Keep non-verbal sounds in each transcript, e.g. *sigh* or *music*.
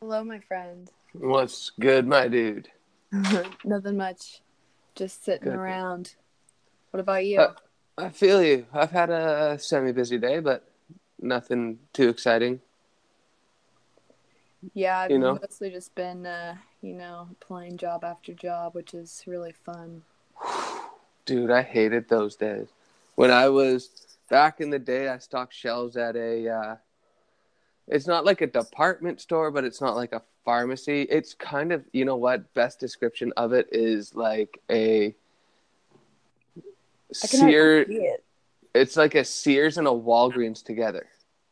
Hello, my friend. What's good, my dude? *laughs* Nothing much. Just sitting Good. around. What about you? Uh, I feel you. I've had a semi-busy day, but nothing too exciting. yeah, I've you know? mostly just been, uh, you know, applying job after job, which is really fun. *sighs* Dude, I hated those days. When I was back in the day, I stocked shelves at a. Uh, it's not like a department store, but it's not like a pharmacy. It's kind of, you know what? Best description of it is like a Sears. it. It's like a Sears and a Walgreens together.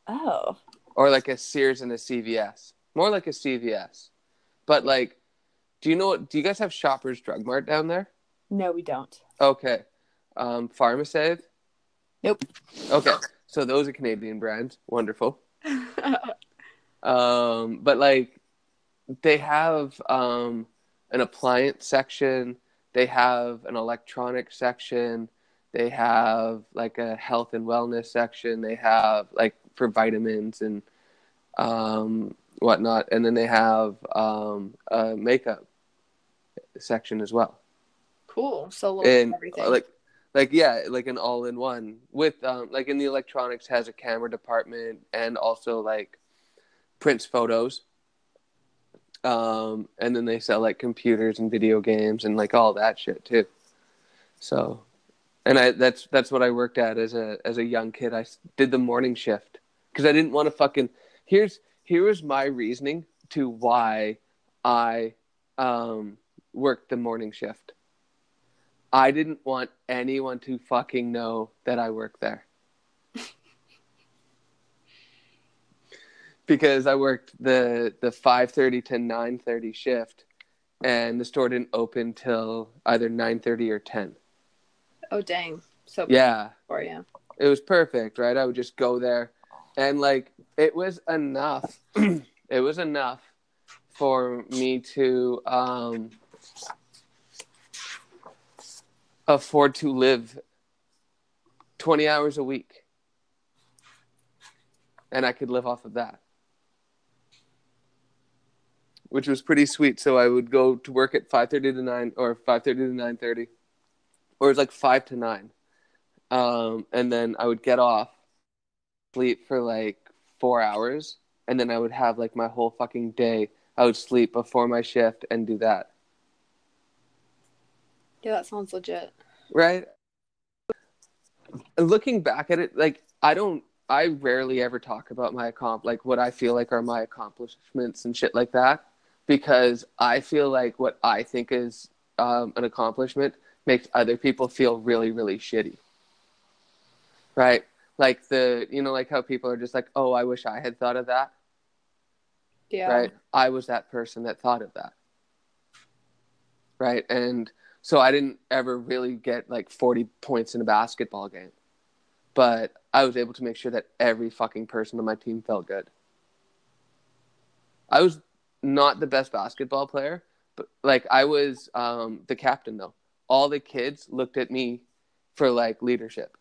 Oh. or like a Sears and a CVS. More like a CVS. But like, do you know what? Do you guys have Shoppers Drug Mart down there? No, we don't. Okay. Um, Pharmasave. Nope. Okay. So those are Canadian brands. Wonderful. Um, but like, they have um, an appliance section. They have an electronic section. They have like a health and wellness section. They have like for vitamins and um, whatnot, and then they have um, a makeup section as well. cool. So a little bit of And everything. like, like yeah, like an all-in-one with um, like in the electronics has a camera department and also like prints photos. Um, and then they sell like computers and video games and like all that shit too. So, and I that's that's what I worked at as a as a young kid. i did the morning shift because I didn't want to fucking. Here's here was my reasoning to why I um, worked the morning shift. I didn't want anyone to fucking know that I worked there. *laughs* because I worked the the 5:30 to 9:30 shift and the store didn't open till either 9:30 or 10. oh, dang. So Yeah, for you. it was perfect, right? I would just go there and like it was enough. *clears throat* it was enough for me to um afford to live 20 hours a week. And I could live off of that. Which was pretty sweet. So I would go to work at 5:30 to 9 or 5:30 to 9:30 or it was like 5 to 9 um, and then I would get off, sleep for like four hours, and then I would have like my whole fucking day. I would sleep before my shift and do that. Yeah, that sounds legit. Right? Looking back at it, like I don't, I rarely ever talk about my accomp, like what I feel like are my accomplishments and shit like that, because I feel like what I think is um, an accomplishment makes other people feel really, really shitty. Right? Like the, you know, like how people are just like, oh, I wish I had thought of that. Yeah. Right? I was that person that thought of that. Right? And so I didn't ever really get like 40 points in a basketball game. But I was able to make sure that every fucking person on my team felt good. I was not the best basketball player, but like I was um, the captain though. All the kids looked at me for like leadership.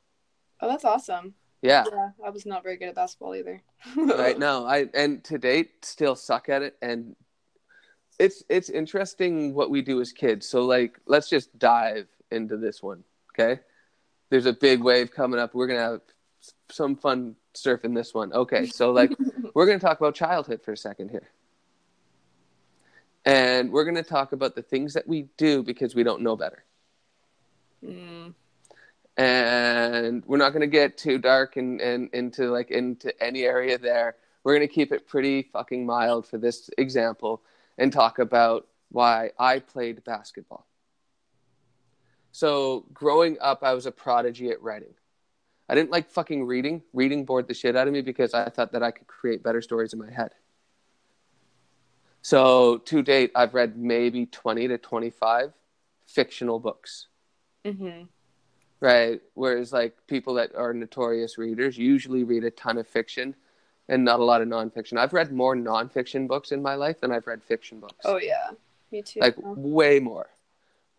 Oh, that's awesome. Yeah. Yeah, I was not very good at basketball either. right *laughs* now i and to date still suck at it and it's it's interesting what we do as kids. So like let's just dive into this one okay? There's a big wave coming up. We're gonna have some fun surfing this one. Okay so like *laughs* we're gonna talk about childhood for a second here. And we're gonna talk about the things that we do because we don't know better. Mm, and we're not going to get too dark and, and into like into any area there. We're going to keep it pretty fucking mild for this example and talk about why i played basketball. So growing up i was a prodigy at writing. I didn't like fucking reading. Reading bored the shit out of me because i thought that i could create better stories in my head. So to date i've read maybe 20 to 25 fictional books. Hmm right? Whereas like people that are notorious readers usually read a ton of fiction and not a lot of nonfiction. I've read more nonfiction books in my life than I've read fiction books. Oh yeah, me too. like way more,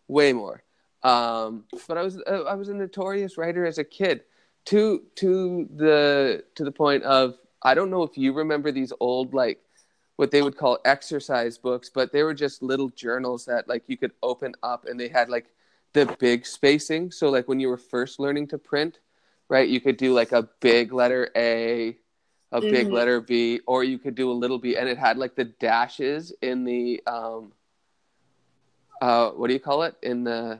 way more. Um, but I was uh, I was a notorious writer as a kid, to to the to the point of I don't know if you remember these old like what they would call exercise books, but they were just little journals that like you could open up and they had like the big spacing. So like when you were first learning to print, right, you could do like a big letter A, a mm-hmm. big letter B, or you could do a little B, and it had like the dashes in the um, uh, what do you call it in the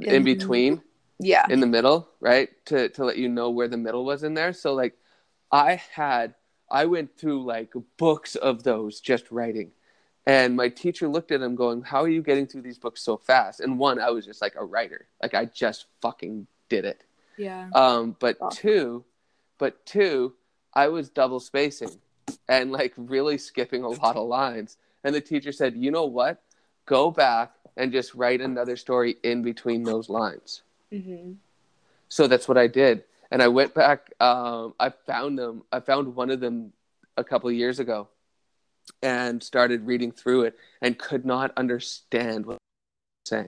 in, in between? Yeah, in the middle, right, to to let you know where the middle was in there. So like, I had I went through like books of those just writing. And my teacher looked at him going, How are you getting through these books so fast? And one, I was just like a writer. Like I just fucking did it. Yeah. Um, but two, but two, I was double spacing and like really skipping a lot of lines. And the teacher said, You know what? Go back and just write another story in between those lines. Mm-hmm. So that's what I did and I went back. Um, I found them. I found one of them a couple of years ago, and started reading through it, and could not understand what I was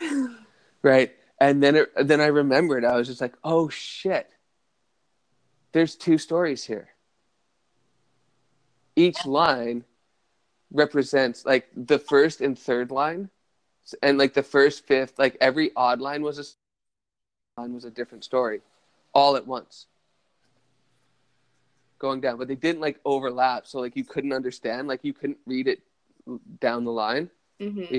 saying. *laughs* right, and then it, then I remembered. I was just like, "Oh shit! There's two stories here. Each line represents like the first and third line, and like the first, fifth, like every odd line was a line was a different story." all at once going down but they didn't like overlap so like you couldn't understand like you couldn't read it down the line mm-hmm.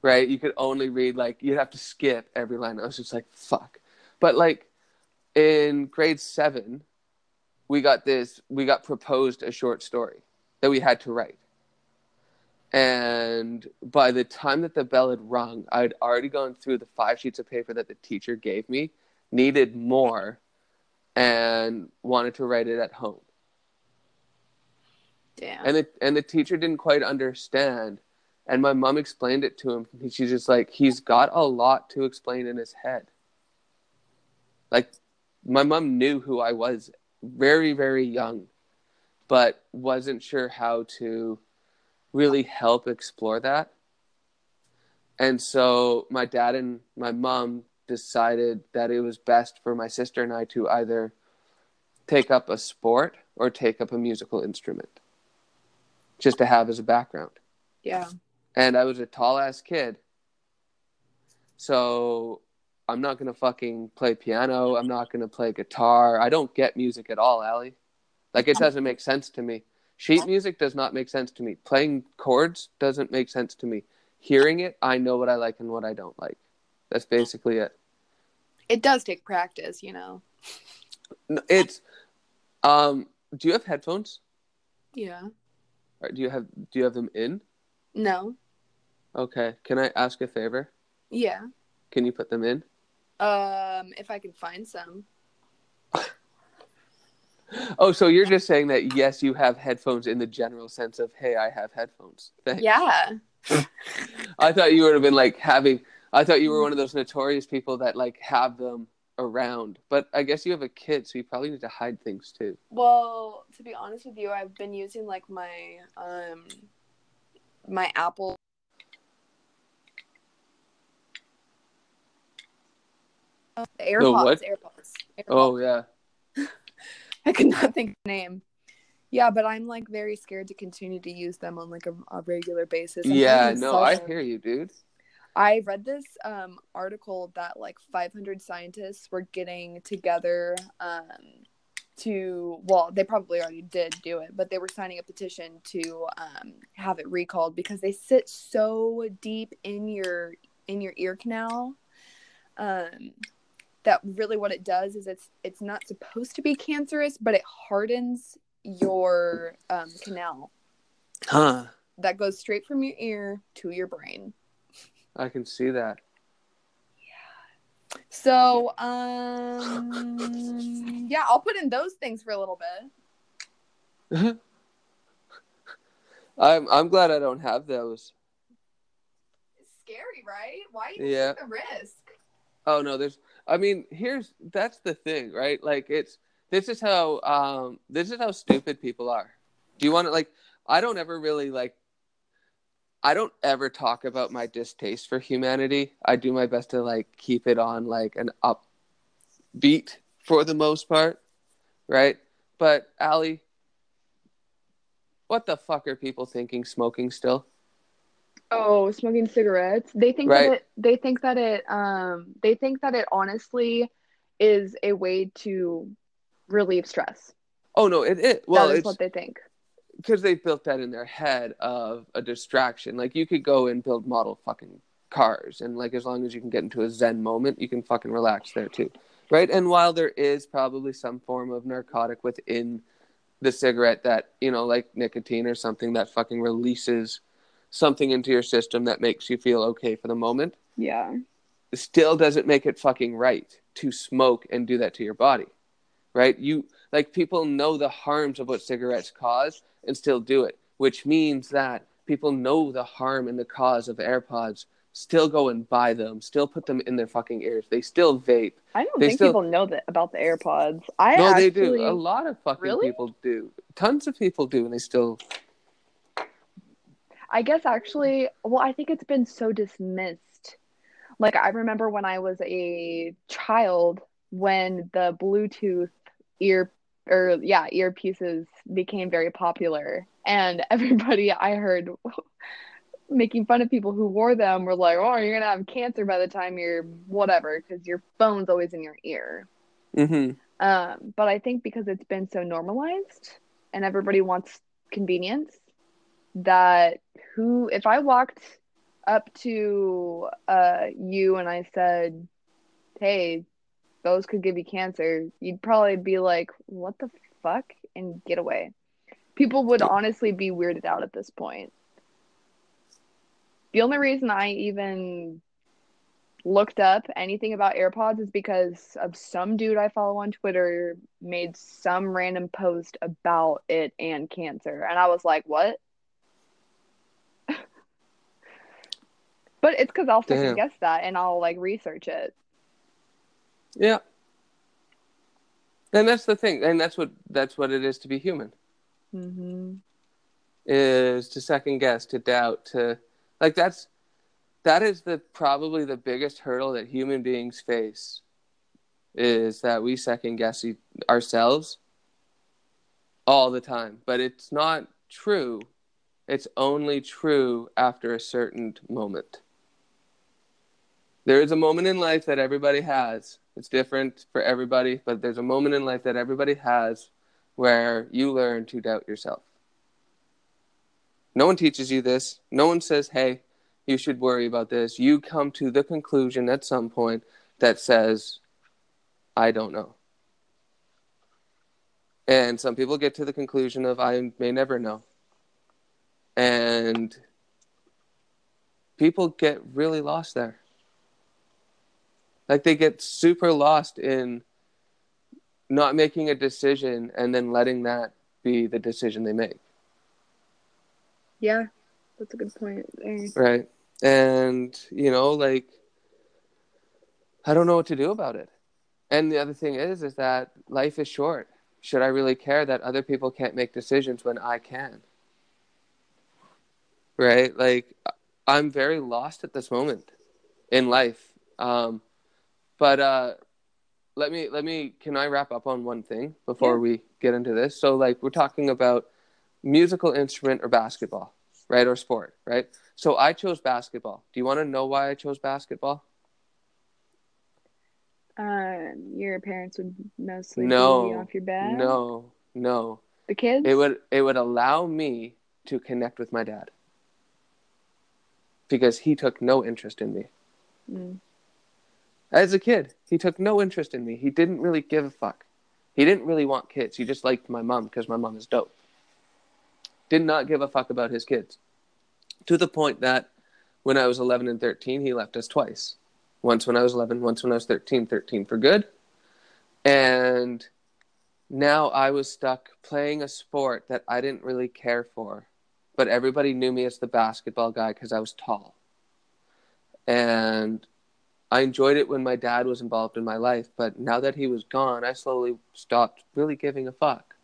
right you could only read like you'd have to skip every line i was just like fuck but like in grade seven we got this we got proposed a short story that we had to write and by the time that the bell had rung i'd already gone through the five sheets of paper that the teacher gave me needed more and wanted to write it at home. Damn. And the and the teacher didn't quite understand. And my mom explained it to him. She's just like, he's got a lot to explain in his head. Like my mom knew who I was very, very young, but wasn't sure how to really help explore that. And so my dad and my mom decided that it was best for my sister and I to either take up a sport or take up a musical instrument just to have as a background. Yeah. And I was a tall ass kid. So I'm not going to fucking play piano. I'm not going to play guitar. I don't get music at all, Allie. Like it doesn't make sense to me. Sheet music does not make sense to me. Playing chords doesn't make sense to me. Hearing it, I know what I like and what I don't like. That's basically it. It does take practice, you know. It's um do you have headphones? Yeah. Or do you have do you have them in? No. Okay. Can I ask a favor? Yeah. Can you put them in? Um if I can find some. oh, so you're just saying that yes, you have headphones in the general sense of hey, I have headphones. Thanks. Yeah. *laughs* I thought you would have been like having I thought you were one of those notorious people that like have them around. But I guess you have a kid, so you probably need to hide things too. Well, to be honest with you, I've been using like my um my Apple AirPods, AirPods, AirPods. Oh yeah. *laughs* I could not think of the name. Yeah, but I'm like very scared to continue to use them on like a, a regular basis. I'm yeah, no, I hear you, dude. I read this um, article that like 500 scientists were getting together um, to, well, they probably already did do it, but they were signing a petition to um, have it recalled because they sit so deep in your in your ear canal um, that really what it does is it's it's not supposed to be cancerous, but it hardens your um, canal. Huh. That goes straight from your ear to your brain. I can see that. Yeah. So, um, yeah, I'll put in those things for a little bit. *laughs* I'm I'm glad I don't have those. It's scary, right? Why you yeah. take the risk? Oh no, there's. I mean, here's that's the thing, right? Like it's this is how um this is how stupid people are. Do you want to like? I don't ever really like I don't ever talk about my distaste for humanity. I do my best to like keep it on like an upbeat for the most part, right? But Ali, what the fuck are people thinking smoking still? Oh, smoking cigarettes. They think Right. that it they think that it um they think that it honestly is a way to relieve stress. Oh no, it it well that is it's what they think. because they built that in their head of a distraction. Like you could go and build model fucking cars, and like as long as you can get into a zen moment, you can fucking relax there too, right? And while there is probably some form of narcotic within the cigarette that you know, like nicotine or something that fucking releases something into your system that makes you feel okay for the moment, Yeah. still doesn't make it fucking right to smoke and do that to your body, right? You like people know the harms of what cigarettes cause and still do it, which means that people know the harm and the cause of AirPods, still go and buy them, still put them in their fucking ears. They still vape. I don't They think still- people know that about the AirPods. I no, actually, they do. A lot of fucking Really? people do. Tons of people do, and they still. I guess actually, well, I think it's been so dismissed. Like I remember when I was a child when the Bluetooth ear or yeah, earpieces became very popular and *laughs* everybody I heard *laughs* making fun of people who wore them were like, "Oh, you're going to have cancer by the time you're whatever because your phone's always in your ear." hmm Um, but I think because it's been so normalized and everybody wants convenience, that who, if I walked up to uh, you and I said, hey, those could give you cancer, you'd probably be like, what the fuck? And get away. People would honestly be weirded out at this point. The only reason I even looked up anything about AirPods is because of some dude I follow on Twitter made some random post about it and cancer. And I was like, what? But it's because I'll second guess that and I'll like research it. Yeah. And that's the thing, and that's what that's what it is to be human. Mm-hmm. is to second guess, to doubt, to like that's that is the probably the biggest hurdle that human beings face is that we second guess e- ourselves all the time. But it's not true. It's only true after a certain moment. There is a moment in life that everybody has. It's different for everybody, but there's a moment in life that everybody has where you learn to doubt yourself. No one teaches you this. No one says, hey, you should worry about this. You come to the conclusion at some point that says, I don't know. And some people get to the conclusion of, I may never know. And people get really lost there. Like they get super lost in not making a decision and then letting that be the decision they make. Yeah, that's a good point. there. Right. And, you know, like, I don't know what to do about it. And the other thing is, is that life is short. Should I really care that other people can't make decisions when I can? Right? Like, I'm very lost at this moment in life. Um, but uh, let me, let me, can I wrap up on one thing before Yeah. we get into this? So, like, we're talking about musical instrument or basketball, right? Or sport, right? So I chose basketball. Do you want to know why I chose basketball? Uh, your parents would mostly No, you off your back. No, no. the kids. It would it would allow me to connect with my dad because he took no interest in me. Mm. As a kid, he took no interest in me. He didn't really give a fuck. He didn't really want kids. He just liked my mom because my mom is dope. Did not give a fuck about his kids. To the point that when I was 11 and 13, he left us twice. Once when I was 11, once when I was 13, 13 for good. And now I was stuck playing a sport that I didn't really care for, but everybody knew me as the basketball guy because I was tall. And I enjoyed it when my dad was involved in my life, but now that he was gone, I slowly stopped really giving a fuck.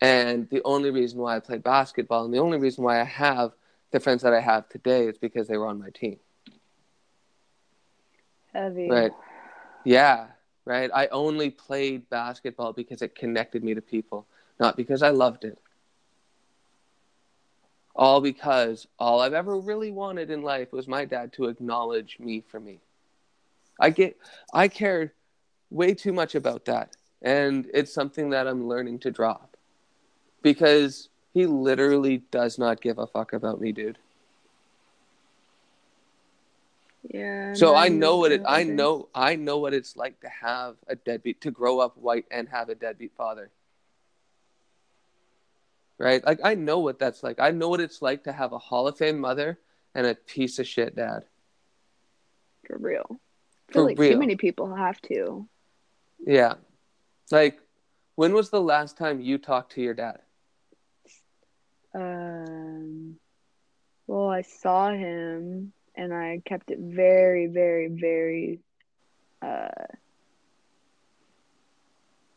And the only reason why I played basketball and the only reason why I have the friends that I have today is because they were on my team. Heavy. Right. Yeah, right. I only played basketball because it connected me to people, not because I loved it. All because all I've ever really wanted in life was my dad to acknowledge me for me. I get I cared way too much about that and it's something that I'm learning to drop because he literally does not give a fuck about me, dude. Yeah. So I know what it I know I know what it's like to have a deadbeat to grow up white and have a deadbeat father. Right? Like I know what that's like. I know what it's like to have a Hall of Fame mother and a piece of shit dad. For real. I For like real. too many people have to. Yeah. Like when was the last time you talked to your dad? Um, well, I saw him and I kept it very, very, very, uh,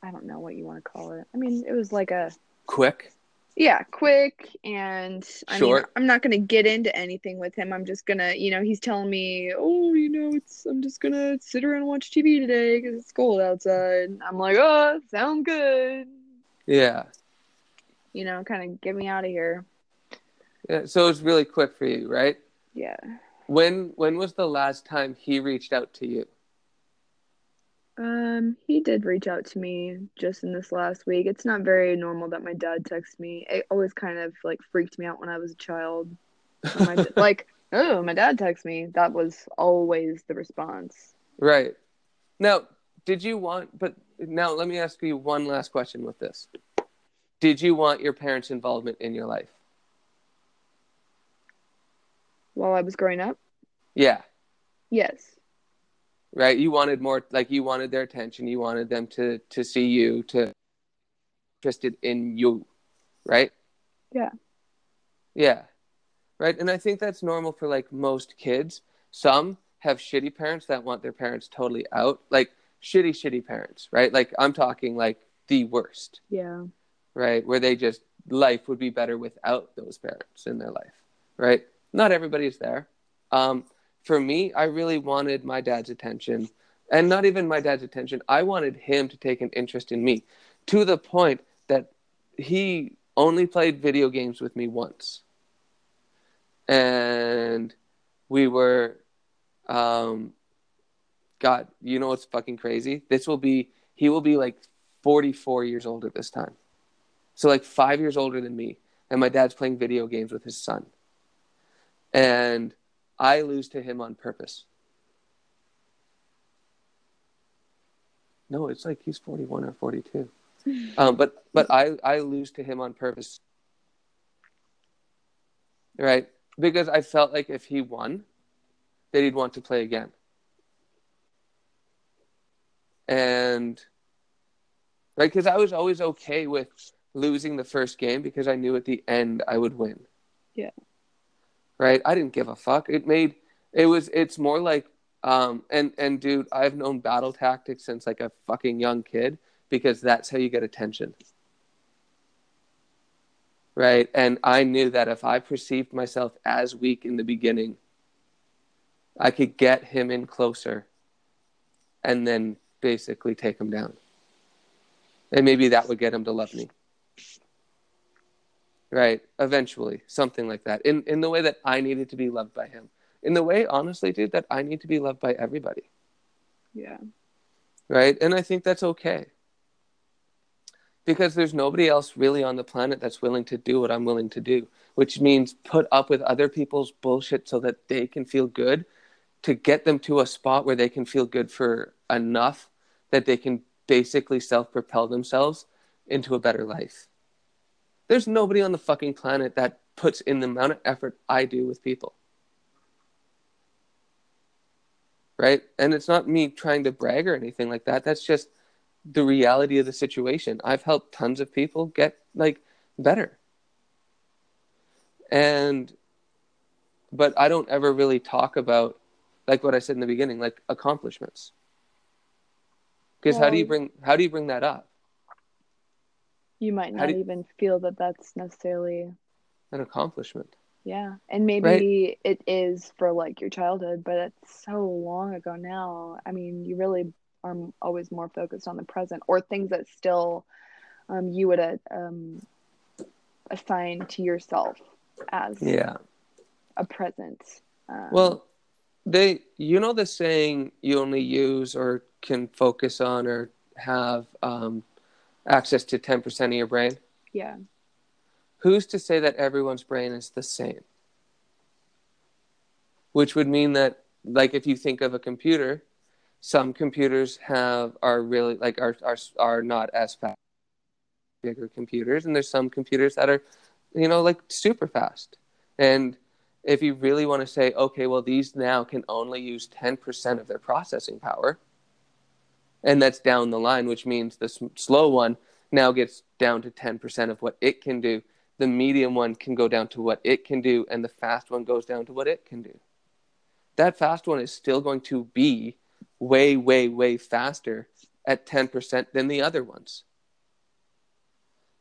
I don't know what you want to call it. I mean, it was like a, Quick? Yeah, quick and I mean, Short. I'm not going to get into anything with him. I'm just going to, you know, he's telling me, oh, you know, it's, I'm just going to sit around and watch TV today because it's cold outside. I'm like, oh, sounds good. Yeah. You know, kind of get me out of here. Yeah. So it's really quick for you, right? Yeah. When when was the last time he reached out to you? Um, he did reach out to me just in this last week. It's not very normal that my dad texts me. It always kind of like freaked me out when I was a child. My, *laughs* like, oh, my dad texts me. That was always the response. Right. Now, did you want, but now let me ask you one last question with this. Did you want your parents' involvement in your life? While I was growing up, Yeah. yes. Right. You wanted more, like you wanted their attention. You wanted them to to see you, to interested in you, right? Yeah. Yeah. Right. And I think that's normal for like most kids. Some have shitty parents that want their parents totally out, like shitty, shitty parents, right? Like I'm talking like the worst. Yeah. right? Where they just life would be better without those parents in their life, right? Not everybody's there. Um, for me, I really wanted my dad's attention, and not even my dad's attention. I wanted him to take an interest in me, to the point that he only played video games with me once, and we were, um, God, you know what's fucking crazy? This will be he will be like forty four years old at this time. So like five years older than me, and my dad's playing video games with his son. And I lose to him on purpose. No, it's like he's forty one or forty two. *laughs* Um, but but I I lose to him on purpose. Right? Because I felt like if he won, that he'd want to play again. And right, because I was always okay with losing the first game because I knew at the end I would win. Yeah. Right? I didn't give a fuck. It made it was it's more like um and and dude, I've known battle tactics since like a fucking young kid because that's how you get attention. Right? And I knew that if I perceived myself as weak in the beginning, I could get him in closer and then basically take him down. And maybe that would get him to love me. Right? Eventually, something like that. In in the way that I needed to be loved by him. In the way, honestly, dude, that I need to be loved by everybody. Yeah. Right? And I think that's okay. Because there's nobody else really on the planet that's willing to do what I'm willing to do, which means put up with other people's bullshit so that they can feel good to get them to a spot where they can feel good for enough that they can basically self propel themselves into a better life. There's nobody on the fucking planet that puts in the amount of effort I do with people. Right? And it's not me trying to brag or anything like that. That's just the reality of the situation. I've helped tons of people get like better. And but I don't ever really talk about like what I said in the beginning, like accomplishments. Because how do you bring how do you bring that up? You might not you- even feel that that's necessarily An accomplishment. Yeah, and maybe it is for like your childhood, but it's so long ago now. I mean, you really are always more focused on the present or things that still um, you would uh, um, assign to yourself. as Yeah. a present. Um, Well, they, you know, the saying you only use or can focus on or have um, access to 10% of your brain? yeah, Who's to say that everyone's brain is the same? Which would mean that, like, if you think of a computer, some computers have are really like are are are not as fast bigger computers and there's some computers that are you know like super fast and if you really want to say okay well these now can only use 10% of their processing power and that's down the line which means the s- slow one now gets down to 10% of what it can do the medium one can go down to what it can do and the fast one goes down to what it can do that fast one is still going to be way, way, way faster at 10% than the other ones.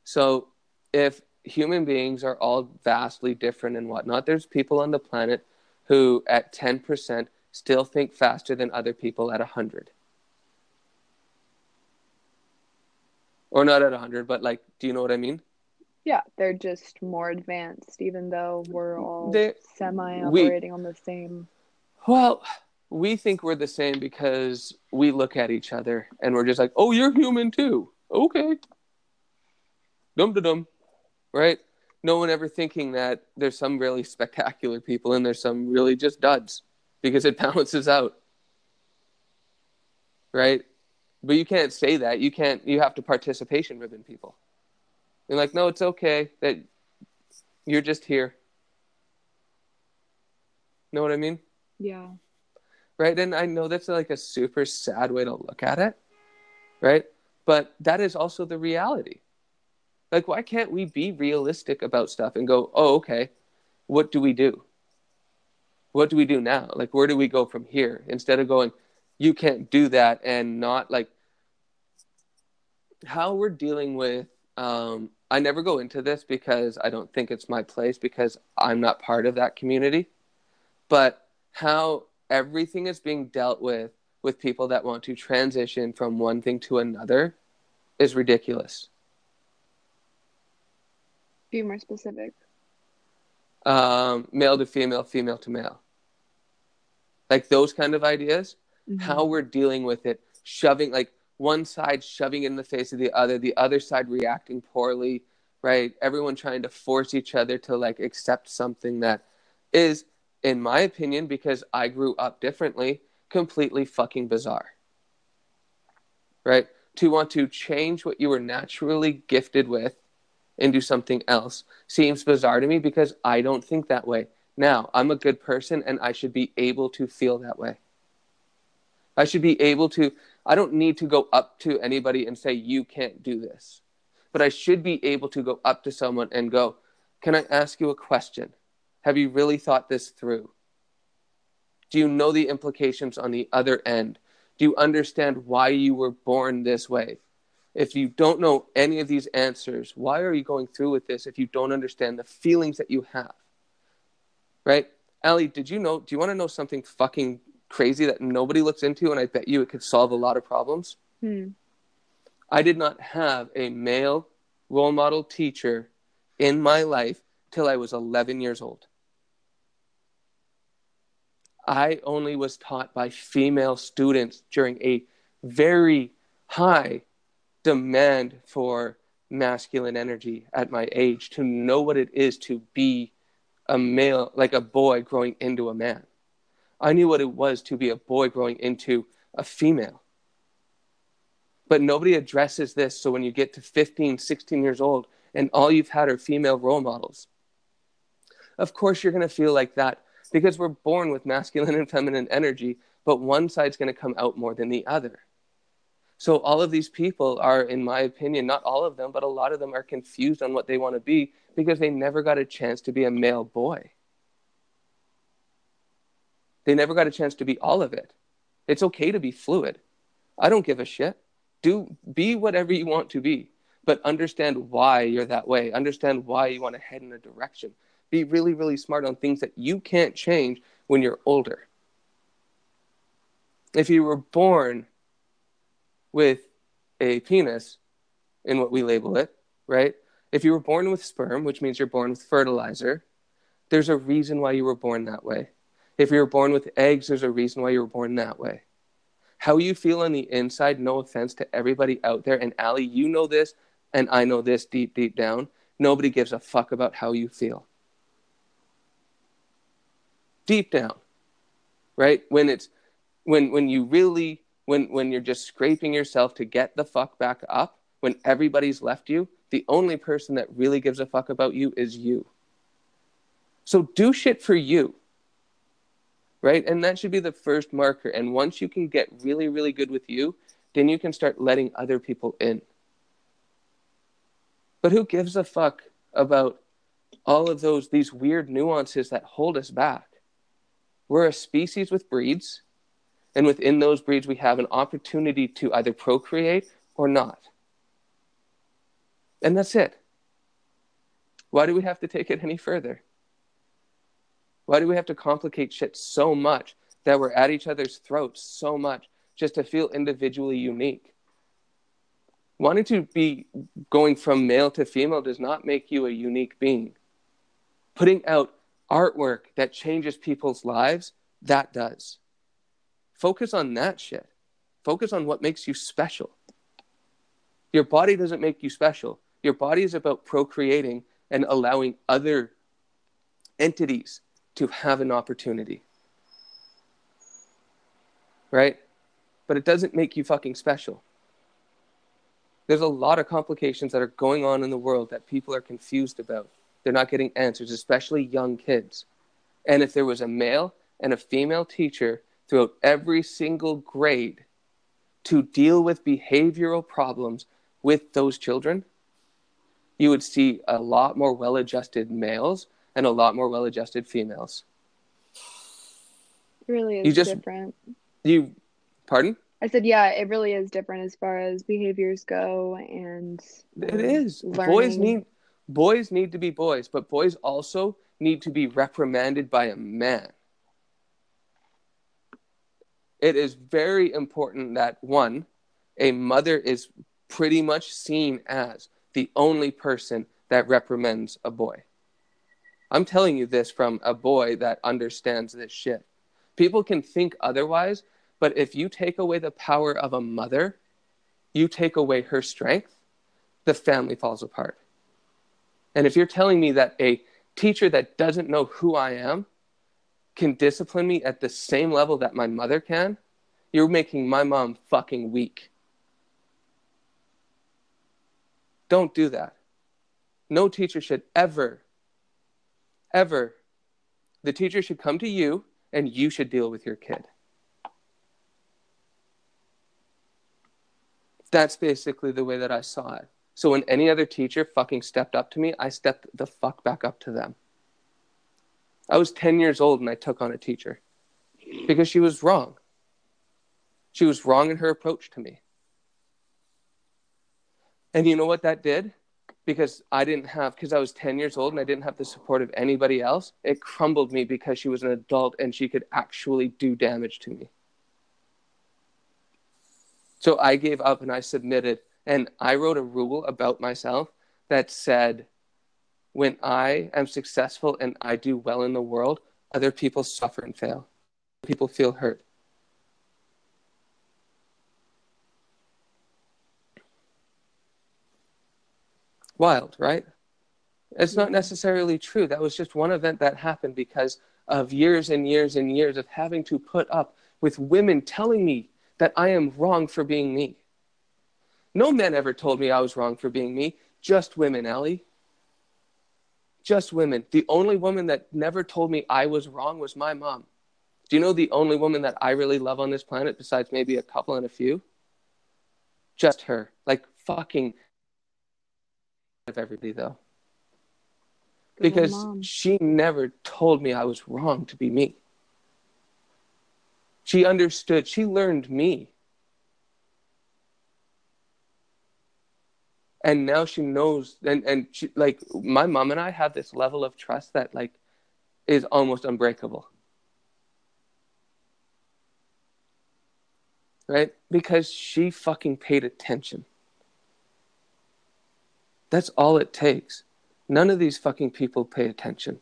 So if human beings are all vastly different and whatnot, there's people on the planet who at 10% still think faster than other people at 100. Or not at 100, but like, do you know what I mean? yeah, they're just more advanced, even though we're all They- semi operating on the same. Well, we think we're the same because we look at each other and we're just like, oh, you're human too. Okay. Dum da dum. Right? No one ever thinking that there's some really spectacular people and there's some really just duds because it *laughs* balances out. Right? But you can't say that. You can't, you have to participation ribbon people. You're like, no, it's okay that you're just here. Know what I mean? Yeah. right? And I know that's like a super sad way to look at it, right? But that is also the reality. Like, why can't we be realistic about stuff and go, oh, okay, what do we do? What do we do now? Like, where do we go from here? Instead of going, you can't do that and not like how we're dealing with. Um, I never go into this because I don't think it's my place because I'm not part of that community. But how everything is being dealt with with people that want to transition from one thing to another is ridiculous. Be more specific. Um, male to female, female to male. Like those kind of ideas, Mhm. how we're dealing with it, shoving like one side shoving in the face of the other, the other side reacting poorly, right? Everyone trying to force each other to like accept something that is, in my opinion, because I grew up differently, completely fucking bizarre. Right? To want to change what you were naturally gifted with into something else seems bizarre to me because I don't think that way. Now, I'm a good person and I should be able to feel that way. I should be able to, I don't need to go up to anybody and say, you can't do this. But I should be able to go up to someone and go, can I ask you a question? Have you really thought this through? Do you know the implications on the other end? Do you understand why you were born this way? If you don't know any of these answers, why are you going through with this if you don't understand the feelings that you have? Right? Ali, did you know? Do you want to know something fucking crazy that nobody looks into and I bet you it could solve a lot of problems? Hmm. I did not have a male role model teacher in my life till I was 11 years old. I only was taught by female students during a very high demand for masculine energy at my age to know what it is to be a male, like a boy growing into a man. I knew what it was to be a boy growing into a female. But nobody addresses this. So when you get to 15, 16 years old and all you've had are female role models, of course you're going to feel like that because we're born with masculine and feminine energy, but one side's going to come out more than the other. So all of these people are, in my opinion, not all of them, but a lot of them are confused on what they want to be because they never got a chance to be a male boy. They never got a chance to be all of it. It's okay to be fluid. I don't give a shit. Do be whatever you want to be, but understand why you're that way. Understand why you want to head in a direction. Be really, really smart on things that you can't change when you're older. If you were born with a penis, in what we label it, right? If you were born with sperm, which means you're born with fertilizer, there's a reason why you were born that way. If you were born with eggs, there's a reason why you were born that way. How you feel on the inside, no offense to everybody out there, and Allie, you know this, and I know this deep, deep down. Nobody gives a fuck about how you feel. Deep down, right? When it's when when you really when when you're just scraping yourself to get the fuck back up, when everybody's left you, the only person that really gives a fuck about you is you. So do shit for you. Right? And that should be the first marker. And once you can get really, really good with you, then you can start letting other people in. But who gives a fuck about all of those, these weird nuances that hold us back? We're a species with breeds. And within those breeds, we have an opportunity to either procreate or not. And that's it. Why do we have to take it any further? Why do we have to complicate shit so much that we're at each other's throats so much just to feel individually unique? Wanting to be going from male to female does not make you a unique being. Putting out artwork that changes people's lives, that does. Focus on that shit. Focus on what makes you special. Your body doesn't make you special. Your body is about procreating and allowing other entities to have an opportunity. Right? But it doesn't make you fucking special. There's a lot of complications that are going on in the world that people are confused about. They're not getting answers, especially young kids. And if there was a male and a female teacher throughout every single grade to deal with behavioral problems with those children, you would see a lot more well adjusted males and a lot more well adjusted females. It really is you just, different. You, pardon? I said, yeah, it really is different as far as behaviors go, and it is. Learning. Boys need boys need to be boys, but boys also need to be reprimanded by a man. It is very important that one, a mother is pretty much seen as the only person that reprimands a boy. I'm telling you this from a boy that understands this shit. People can think otherwise, but if you take away the power of a mother, you take away her strength, the family falls apart. And if you're telling me that a teacher that doesn't know who I am can discipline me at the same level that my mother can, you're making my mom fucking weak. Don't do that. No teacher should ever, ever, the teacher should come to you and you should deal with your kid. That's basically the way that I saw it. So when any other teacher fucking stepped up to me, I stepped the fuck back up to them. I was 10 years old and I took on a teacher because she was wrong. She was wrong in her approach to me. And you know what that did? Because I didn't have, because I was 10 years old and I didn't have the support of anybody else, it crumbled me because she was an adult and she could actually do damage to me. So I gave up and I submitted. And I wrote a rule about myself that said, when I am successful and I do well in the world, other people suffer and fail. People feel hurt. Wild, right? It's not necessarily true. That was just one event that happened because of years and years and years of having to put up with women telling me that I am wrong for being me. No man ever told me I was wrong for being me, just women, Ellie. Just women. The only woman that never told me I was wrong was my mom. Do you know the only woman that I really love on this planet, besides maybe a couple and a few? Just her. Like fucking of everybody though. Because she never told me I was wrong to be me. She understood, she learned me. And now she knows and and she like my mom and I have this level of trust that like is almost unbreakable. Right? Because she fucking paid attention. That's all it takes. None of these fucking people pay attention.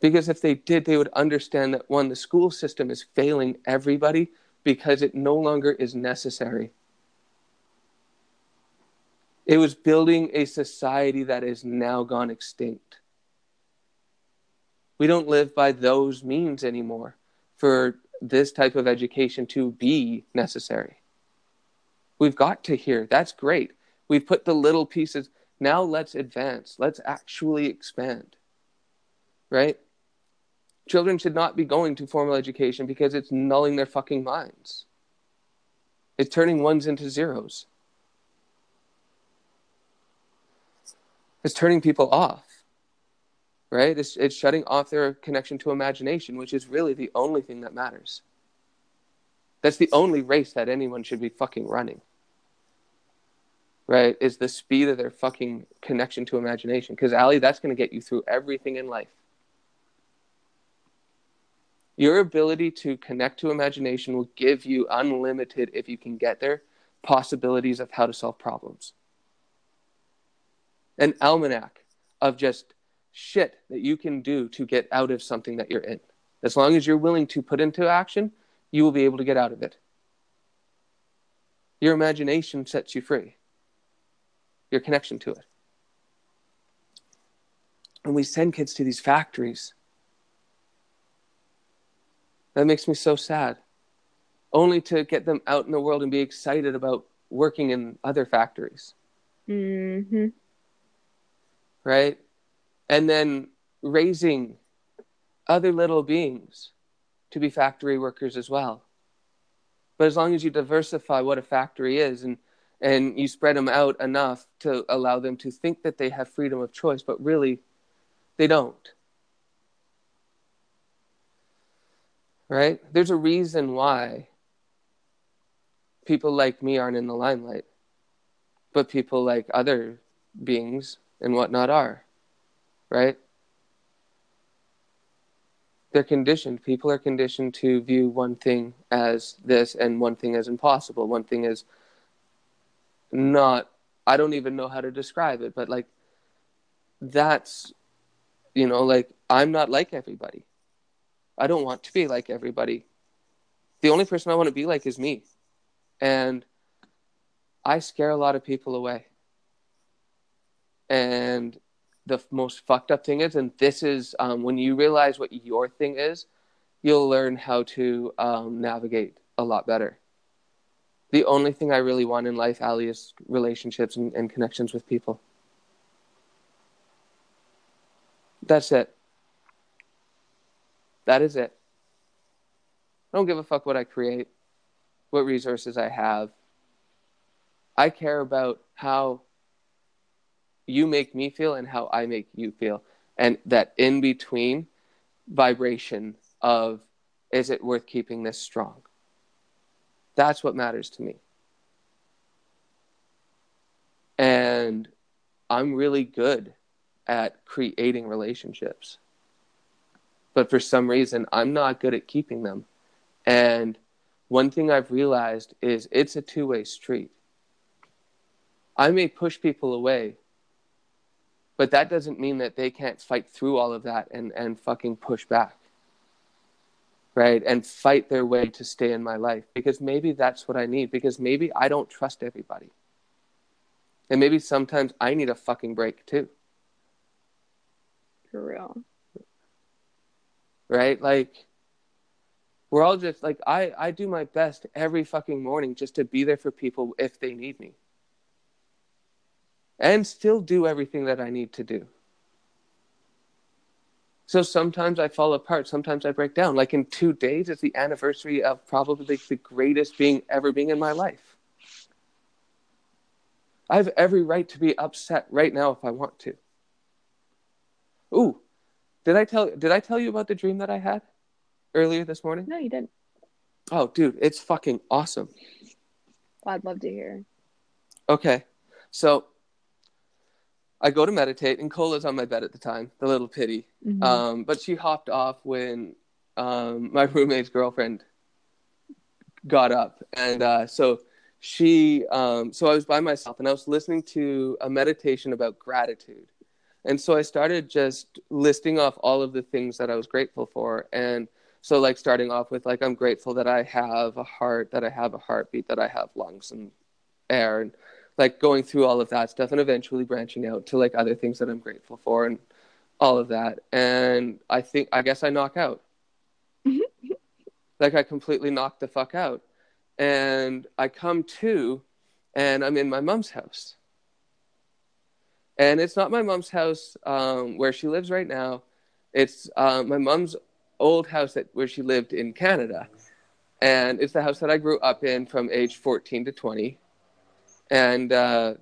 Because if they did, they would understand that one, the school system is failing everybody because it no longer is necessary. It was building a society that is now gone extinct. We don't live by those means anymore for this type of education to be necessary. We've got to hear. That's great. We've put the little pieces. Now let's advance. Let's actually expand. Right? Children should not be going to formal education because it's nulling their fucking minds. It's turning ones into zeros. It's turning people off right? It's, it's shutting off their connection to imagination, which is really the only thing that matters. That's the only race that anyone should be fucking running, right? Is the speed of their fucking connection to imagination. Because, Ali, that's going to get you through everything in life. Your ability to connect to imagination will give you unlimited, if you can get there, possibilities of how to solve problems. An almanac of just shit that you can do to get out of something that you're in. As long as you're willing to put into action, you will be able to get out of it. Your imagination sets you free, your connection to it. And we send kids to these factories. That makes me so sad. Only to get them out in the world and be excited about working in other factories. Mm-hmm. Right? and then raising other little beings to be factory workers as well. But as long as you diversify what a factory is and and you spread them out enough to allow them to think that they have freedom of choice, but really they don't. Right? There's a reason why people like me aren't in the limelight, but people like other beings and whatnot are right? They're conditioned. People are conditioned to view one thing as this and one thing as impossible. One thing is not, I don't even know how to describe it, but like that's, you know, like I'm not like everybody. I don't want to be like everybody. The only person I want to be like is me. And I scare a lot of people away. And the most fucked up thing is, and this is um, when you realize what your thing is, you'll learn how to um, navigate a lot better. The only thing I really want in life, Ali, is relationships and, and connections with people. That's it. That is it. I don't give a fuck what I create, what resources I have. I care about how you make me feel and how I make you feel. And that in between vibration of is it worth keeping this strong? That's what matters to me. And I'm really good at creating relationships. But for some reason, I'm not good at keeping them. And one thing I've realized is it's a two way street. I may push people away but that doesn't mean that they can't fight through all of that and, and fucking push back. Right? And fight their way to stay in my life. Because maybe that's what I need. Because maybe I don't trust everybody. And maybe sometimes I need a fucking break too. For real. Right? Like, we're all just like, I, I do my best every fucking morning just to be there for people if they need me and still do everything that I need to do. So sometimes I fall apart, sometimes I break down. Like in two days, it's the anniversary of probably the greatest being ever being in my life. I have every right to be upset right now if I want to. Ooh, did I tell did I tell you about the dream that I had earlier this morning? No, you didn't. Oh, dude, it's fucking awesome. Well, I'd love to hear. Okay. So I go to meditate, and Cola's on my bed at the time, the little pity. Mm-hmm. Um, but she hopped off when um, *laughs* my roommate's girlfriend got up, and uh, so she, um, so I was by myself, and I was listening to a meditation about gratitude, And so I started just listing off all of the things that I was grateful for. And so, like, starting off with, like, I'm grateful that I have a heart, that I have a heartbeat, that I have lungs and air, and like going through all of that stuff, and eventually branching out to like other things that I'm grateful for and all of that. And I think, I guess I knock out. *laughs* like, I completely knock the fuck out. And I come to, and I'm in my mom's house and it's not my mom's house um, where she lives right now. It's uh, my mom's old house that where she lived in Canada, and it's the house that I grew up in from age 14 to 20, and uh,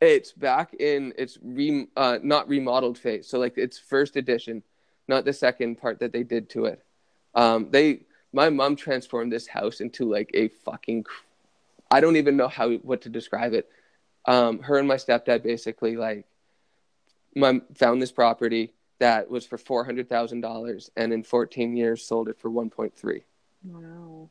it's back in its re, uh, not remodeled phase. So like it's first edition, not the second part that they did to it. Um, they my mom transformed this house into like a fucking I don't even know how what to describe it um, her and my stepdad basically like my found this property that was for four hundred thousand dollars, and in fourteen years sold it for one point three. Wow.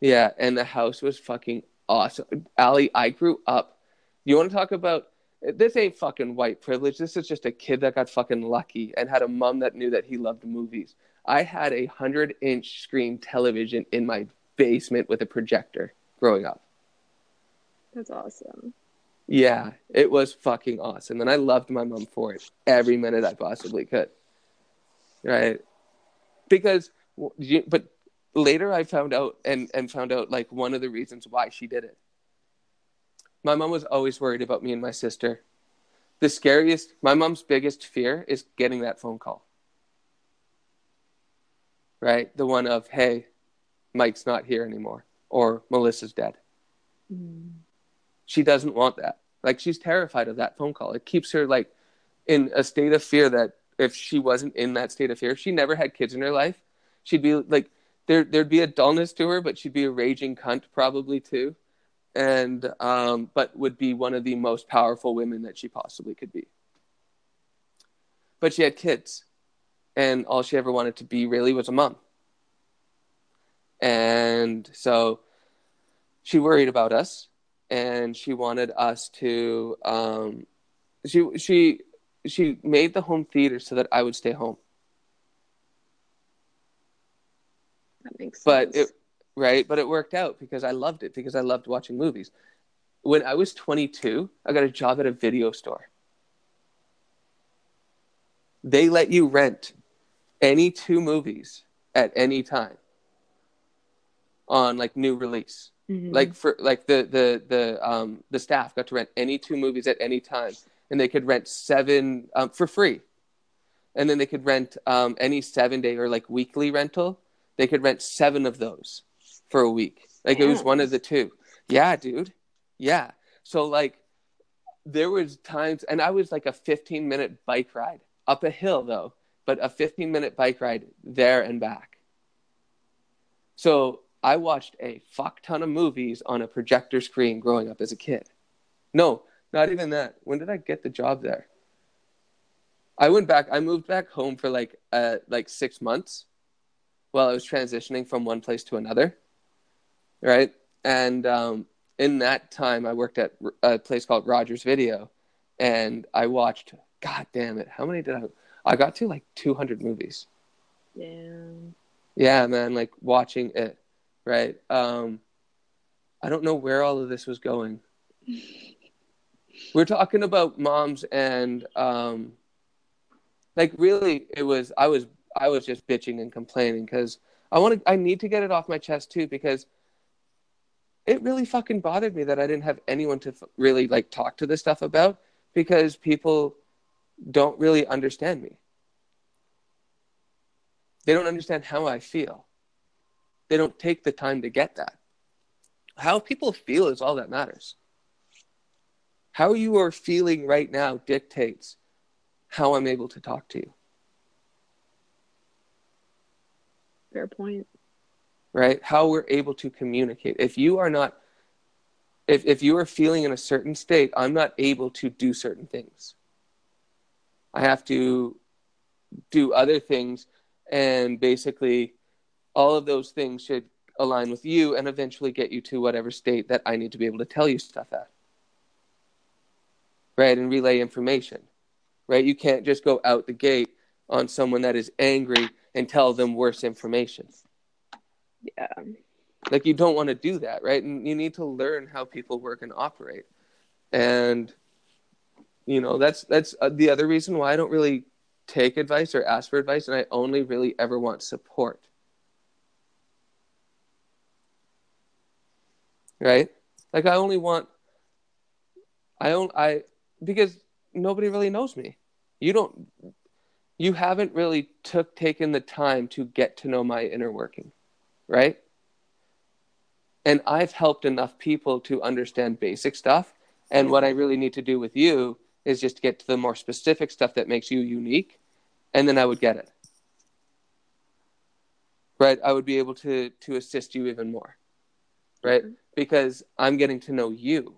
Yeah, and the house was fucking awesome. Ali, I grew up. You want to talk about this? Ain't fucking white privilege. This is just a kid that got fucking lucky and had a mom that knew that he loved movies. I had a hundred inch screen television in my basement with a projector growing up. That's awesome. Yeah, it was fucking awesome. And I loved my mom for it every minute I possibly could. Right? Because, but later I found out and, and found out like one of the reasons why she did it. My mom was always worried about me and my sister. The scariest, my mom's biggest fear is getting that phone call. Right? The one of, hey, Mike's not here anymore, or Melissa's dead. Mm she doesn't want that. Like she's terrified of that phone call. It keeps her like in a state of fear that if she wasn't in that state of fear, she never had kids in her life, she'd be like there there'd be a dullness to her, but she'd be a raging cunt probably too. And um, but would be one of the most powerful women that she possibly could be. But she had kids, and all she ever wanted to be really was a mom. And so she worried about us and she wanted us to um, she she she made the home theater so that I would stay home. That makes sense. But it right, but it worked out because I loved it because I loved watching movies. When I was 22, I got a job at a video store. They let you rent any two movies at any time on like new release. Mm-hmm. Like for like the the the um the staff got to rent any two movies at any time, and they could rent seven um, for free, and then they could rent um, any seven day or like weekly rental. They could rent seven of those for a week. Like it was one of the two. Yeah, dude. Yeah. So like there was times, and I was like a 15 minute bike ride up a hill though, but a 15 minute bike ride there and back. So I watched a fuck ton of movies on a projector screen growing up as a kid. No, not even that. When did I get the job there? I went back. I moved back home for like uh like six months, while I was transitioning from one place to another. Right, and um, in that time, I worked at a place called Rogers Video, and I watched. God damn it! How many did I? I got to like two hundred movies. Damn. Yeah, man. Like watching it right? Um, I don't know where all of this was going. *laughs* We're talking about moms and um, like really, it was I was I was just bitching and complaining because I want to I need to get it off my chest too because it really fucking bothered me that I didn't have anyone to f- really like talk to this stuff about because people don't really understand me. They don't understand how I feel they don't take the time to get that. How people feel is all that matters. How you are feeling right now dictates how I'm able to talk to you. Fair point. Right? How we're able to communicate. If you are not if if you are feeling in a certain state, I'm not able to do certain things. I have to do other things and basically all of those things should align with you and eventually get you to whatever state that I need to be able to tell you stuff at. Right? And relay information. right? You can't just go out the gate on someone that is angry and tell them worse information. Yeah. Like you don't want to do that, right? And you need to learn how people work and operate. And you know, that's that's uh, the other reason why I don't really take advice or ask for advice and I only really ever want support. Right? Like I only want I don't I because nobody really knows me. You don't you haven't really took taken the time to get to know my inner working, right? And I've helped enough people to understand basic stuff. And what I really need to do with you is just get to the more specific stuff that makes you unique. And then I would get it. Right? I would be able to to assist you even more. Right? Mm-hmm. Because I'm getting to know you.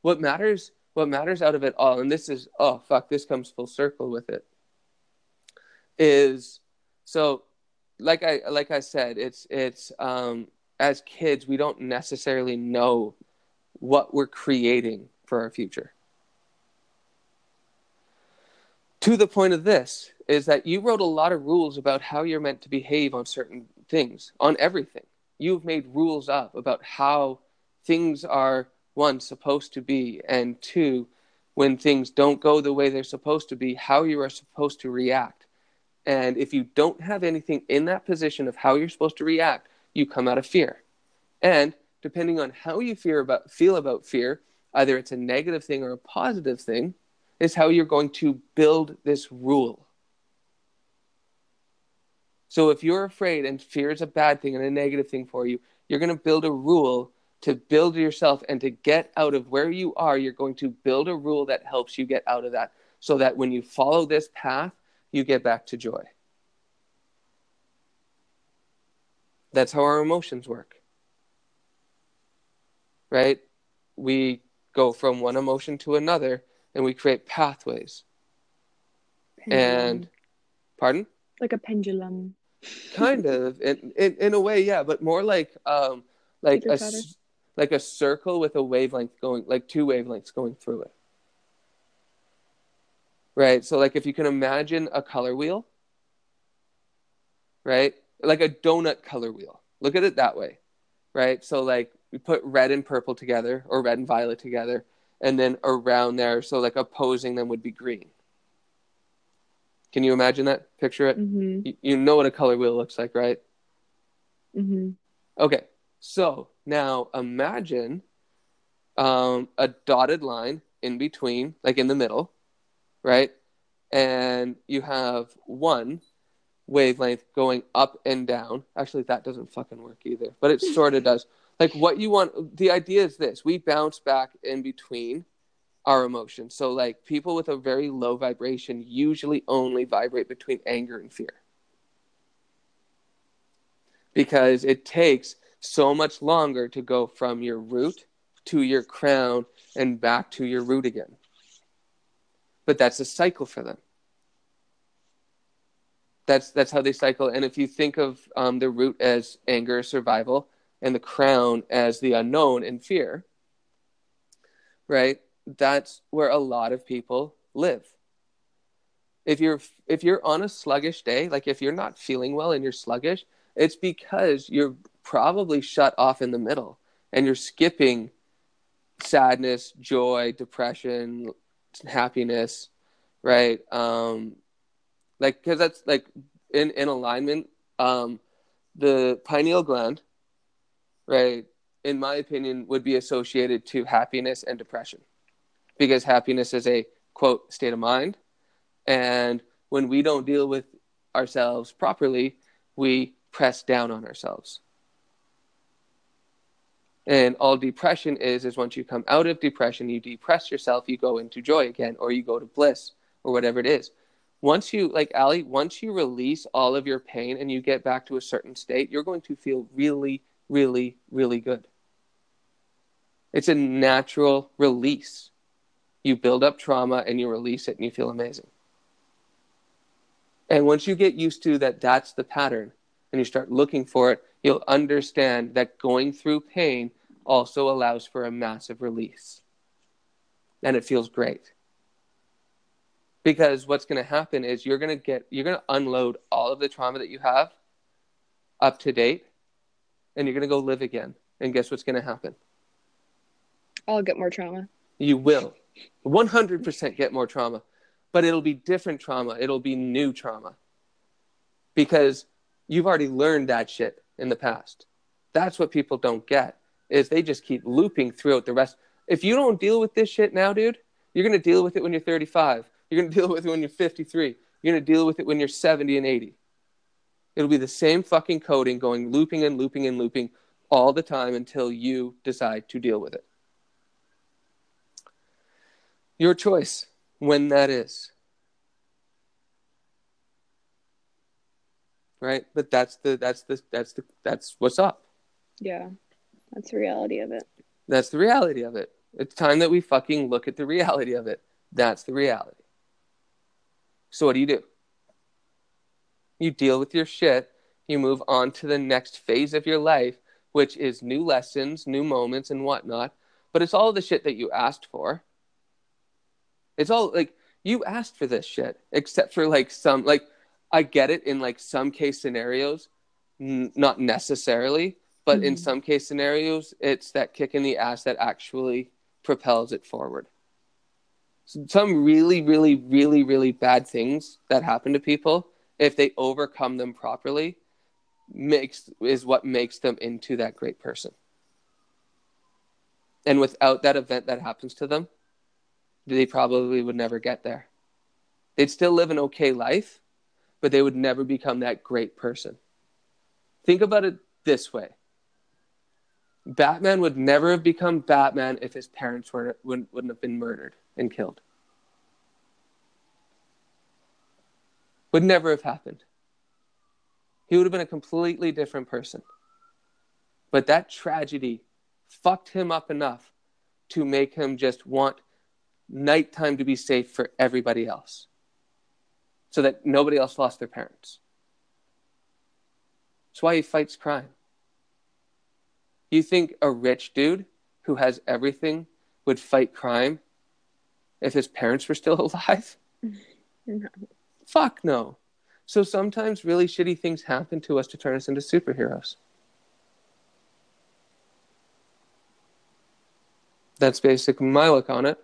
What matters what matters out of it all, and this is oh fuck, this comes full circle with it, is so like I like I said, it's it's um as kids we don't necessarily know what we're creating for our future. To the point of this is that you wrote a lot of rules about how you're meant to behave on certain things, on everything. You've made rules up about how things are one supposed to be and two when things don't go the way they're supposed to be how you are supposed to react and if you don't have anything in that position of how you're supposed to react you come out of fear. And depending on how you fear about feel about fear either it's a negative thing or a positive thing is how you're going to build this rule. So if you're afraid and fear is a bad thing and a negative thing for you you're going to build a rule to build yourself and to get out of where you are, you're going to build a rule that helps you get out of that. So that when you follow this path, you get back to joy. That's how our emotions work. Right? We go from one emotion to another and we create pathways. Pendulum. And, pardon? Like a pendulum. kind of, *laughs* in, in, in a way, yeah, but more like, um, like a, like a circle with a wavelength going like two wavelengths going through it right? So like if you can imagine a color wheel right? Like a donut color wheel. Look at it that way right? So like we put red and purple together or red and violet together and then around there so like opposing them would be green. Can you imagine that? Picture it. Mm-hmm. you, you know what a color wheel looks like right? Mm-hmm. okay. So now imagine um, a dotted line in between, like in the middle, right? And you have one wavelength going up and down. Actually, that doesn't fucking work either, but it sort of does. Like what you want, the idea is this we bounce back in between our emotions. So, like people with a very low vibration usually only vibrate between anger and fear because it takes so much longer to go from your root to your crown and back to your root again. But that's a cycle for them. That's that's how they cycle. And if you think of um, the root as anger, survival, and the crown as the unknown and fear, right? That's where a lot of people live. If you're if you're on a sluggish day, like if you're not feeling well and you're sluggish, it's because you're probably shut off in the middle and you're skipping sadness, joy, depression, happiness, right? Um, like, because that's like in, in alignment, um, the pineal gland, right, in my opinion, would be associated to happiness and depression because happiness is a quote state of mind. And when we don't deal with ourselves properly, we press down on ourselves. And all depression is is once you come out of depression, you depress yourself, you go into joy again, or you go to bliss, or whatever it is. Once you, like Ali, once you release all of your pain and you get back to a certain state, you're going to feel really, really, really good. It's a natural release. You build up trauma and you release it and you feel amazing. And once you get used to that, that's the pattern, and you start looking for it, you'll understand that going through pain also allows for a massive release. And it feels great. because what's going to happen is you're going to get you're going to unload all of the trauma that you have up to date and you're going to go live again. And guess what's going to happen? I'll get more trauma. you will. 100% get more trauma. But it'll be different trauma. It'll be new trauma. Because you've already learned that shit in the past. That's what people don't get is they just keep looping throughout the rest. If you don't deal with this shit now dude you're going to deal with it when you're 35 you're going to deal with it when you're 53 you're going to deal with it when you're 70 and 80 it'll be the same fucking coding going looping and looping and looping all the time until you decide to deal with it. Your choice when that is. Right? But that's the that's the that's the that's what's up. Yeah. That's the reality of it. that's the reality of it. It's time that we fucking look at the reality of it. That's the reality. So what do you do? You deal with your shit. You move on to the next phase of your life which is new lessons new moments and whatnot. But it's all the shit that you asked for. It's all like you asked for this shit except for like some like i get it in like some case scenarios. N- not necessarily but in Mhm. some case scenarios it's that kick in the ass that actually propels it forward. Some really really really really bad things that happen to people if they overcome them properly makes is what makes them into that great person. And without that event that happens to them they probably would never get there. They'd still live an okay life but they would never become that great person. Think about it this way batman would never have become batman if his parents weren't wouldn't, wouldn't have been murdered and killed would never have happened he would have been a completely different person but that tragedy fucked him up enough to make him just want nighttime to be safe for everybody else so that nobody else lost their parents. That's why he fights crime. You think a rich dude who has everything would fight crime if his parents were still *laughs* alive? No. Fuck no. So sometimes really shitty things happen to us to turn us into superheroes. That's basically my look on it.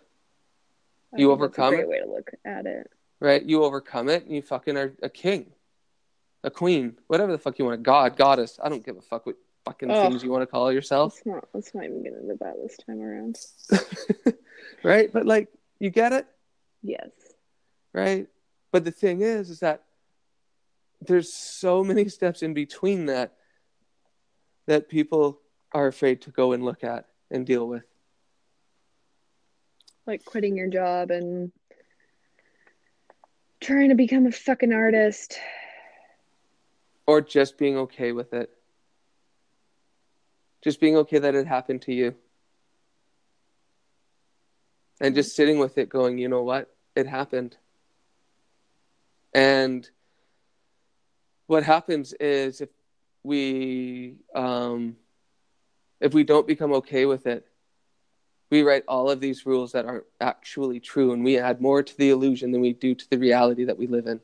I You think that's overcome a great it? way to look at it. right? You overcome it, and you fucking are a king, a queen, whatever the fuck you want, god, goddess. I don't give a fuck what fucking Ugh. things you want to call yourself, Let's not let's not even get into that this time around. *laughs* right? But like, you get it, Yes. right? But the thing is, is that there's so many steps in between that that people are afraid to go and look at and deal with. Like quitting your job and trying to become a fucking artist. or just being okay with it. Just being okay that it happened to you. And just sitting with it, going, you know what? It happened. And what happens is if we um, if we don't become okay with it, we write all of these rules that aren't actually true, and we add more to the illusion than we do to the reality that we live in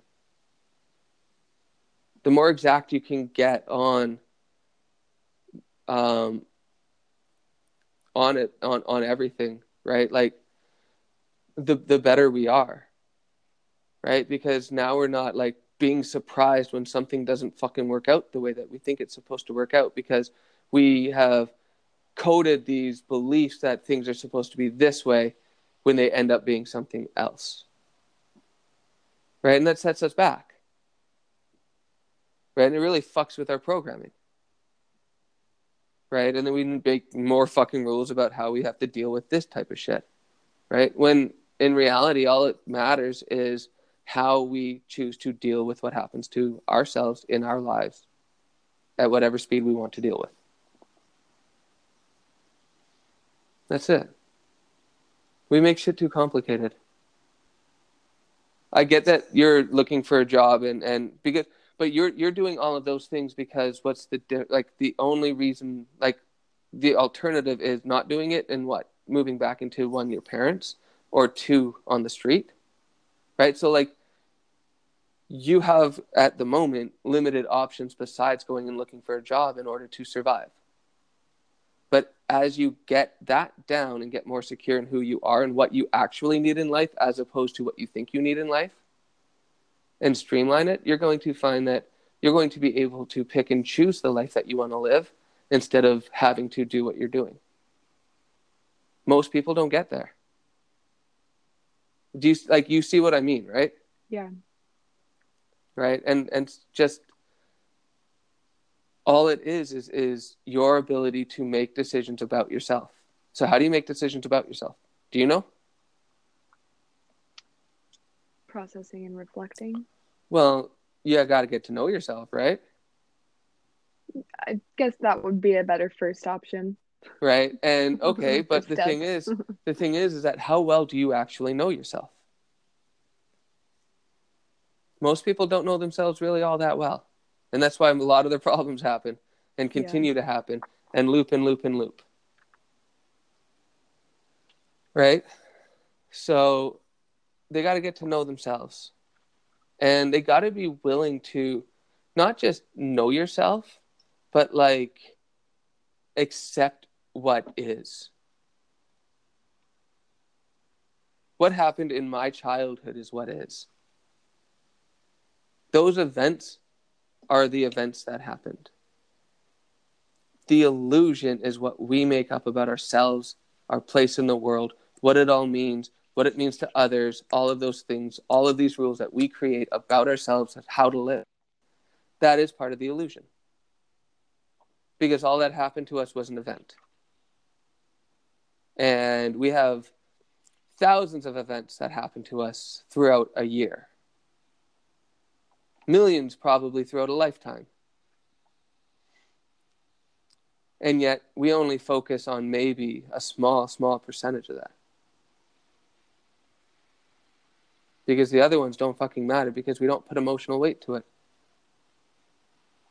the more exact you can get on um on it on on everything right? Like the the better we are right? Because now we're not like being surprised when something doesn't fucking work out the way that we think it's supposed to work out because we have coded these beliefs that things are supposed to be this way when they end up being something else right? And that sets us back right? And it really fucks with our programming, right? And then we make more fucking rules about how we have to deal with this type of shit, right? When in reality, all it matters is how we choose to deal with what happens to ourselves in our lives at whatever speed we want to deal with. That's it. We make shit too complicated. I get that you're looking for a job and, and because but you're you're doing all of those things because what's the like the only reason like the alternative is not doing it and what moving back into one your parents or two on the street right? So like you have at the moment limited options besides going and looking for a job in order to survive. But as you get that down and get more secure in who you are and what you actually need in life as opposed to what you think you need in life and streamline it, you're going to find that you're going to be able to pick and choose the life that you want to live instead of having to do what you're doing. Most people don't get there. Do you like you see what I mean, right? Yeah. Right? And and just all it is is is your ability to make decisions about yourself. So how do you make decisions about yourself? Do you know? Processing and reflecting. Well, you got to get to know yourself, right? I guess that would be a better first option. Right. And *laughs* okay, but the step. thing is, *laughs* the thing is is that how well do you actually know yourself? Most people don't know themselves really all that well. And that's why a lot of their *laughs* problems happen and continue to happen and loop and loop and loop. Right? So they got to get to know themselves. And they got to be willing to not just know yourself, but like accept what is. What happened in my childhood is what is. Those events are the events that happened. The illusion is what we make up about ourselves, our place in the world, what it all means, what it means to others, all of those things, all of these rules that we create about ourselves and how to live. That is part of the illusion. Because all that happened to us was an event. And we have thousands of events that happen to us throughout a year millions probably throughout a lifetime. And yet we only focus on maybe a small, small percentage of that. Because the other ones don't fucking matter because we don't put emotional weight to it.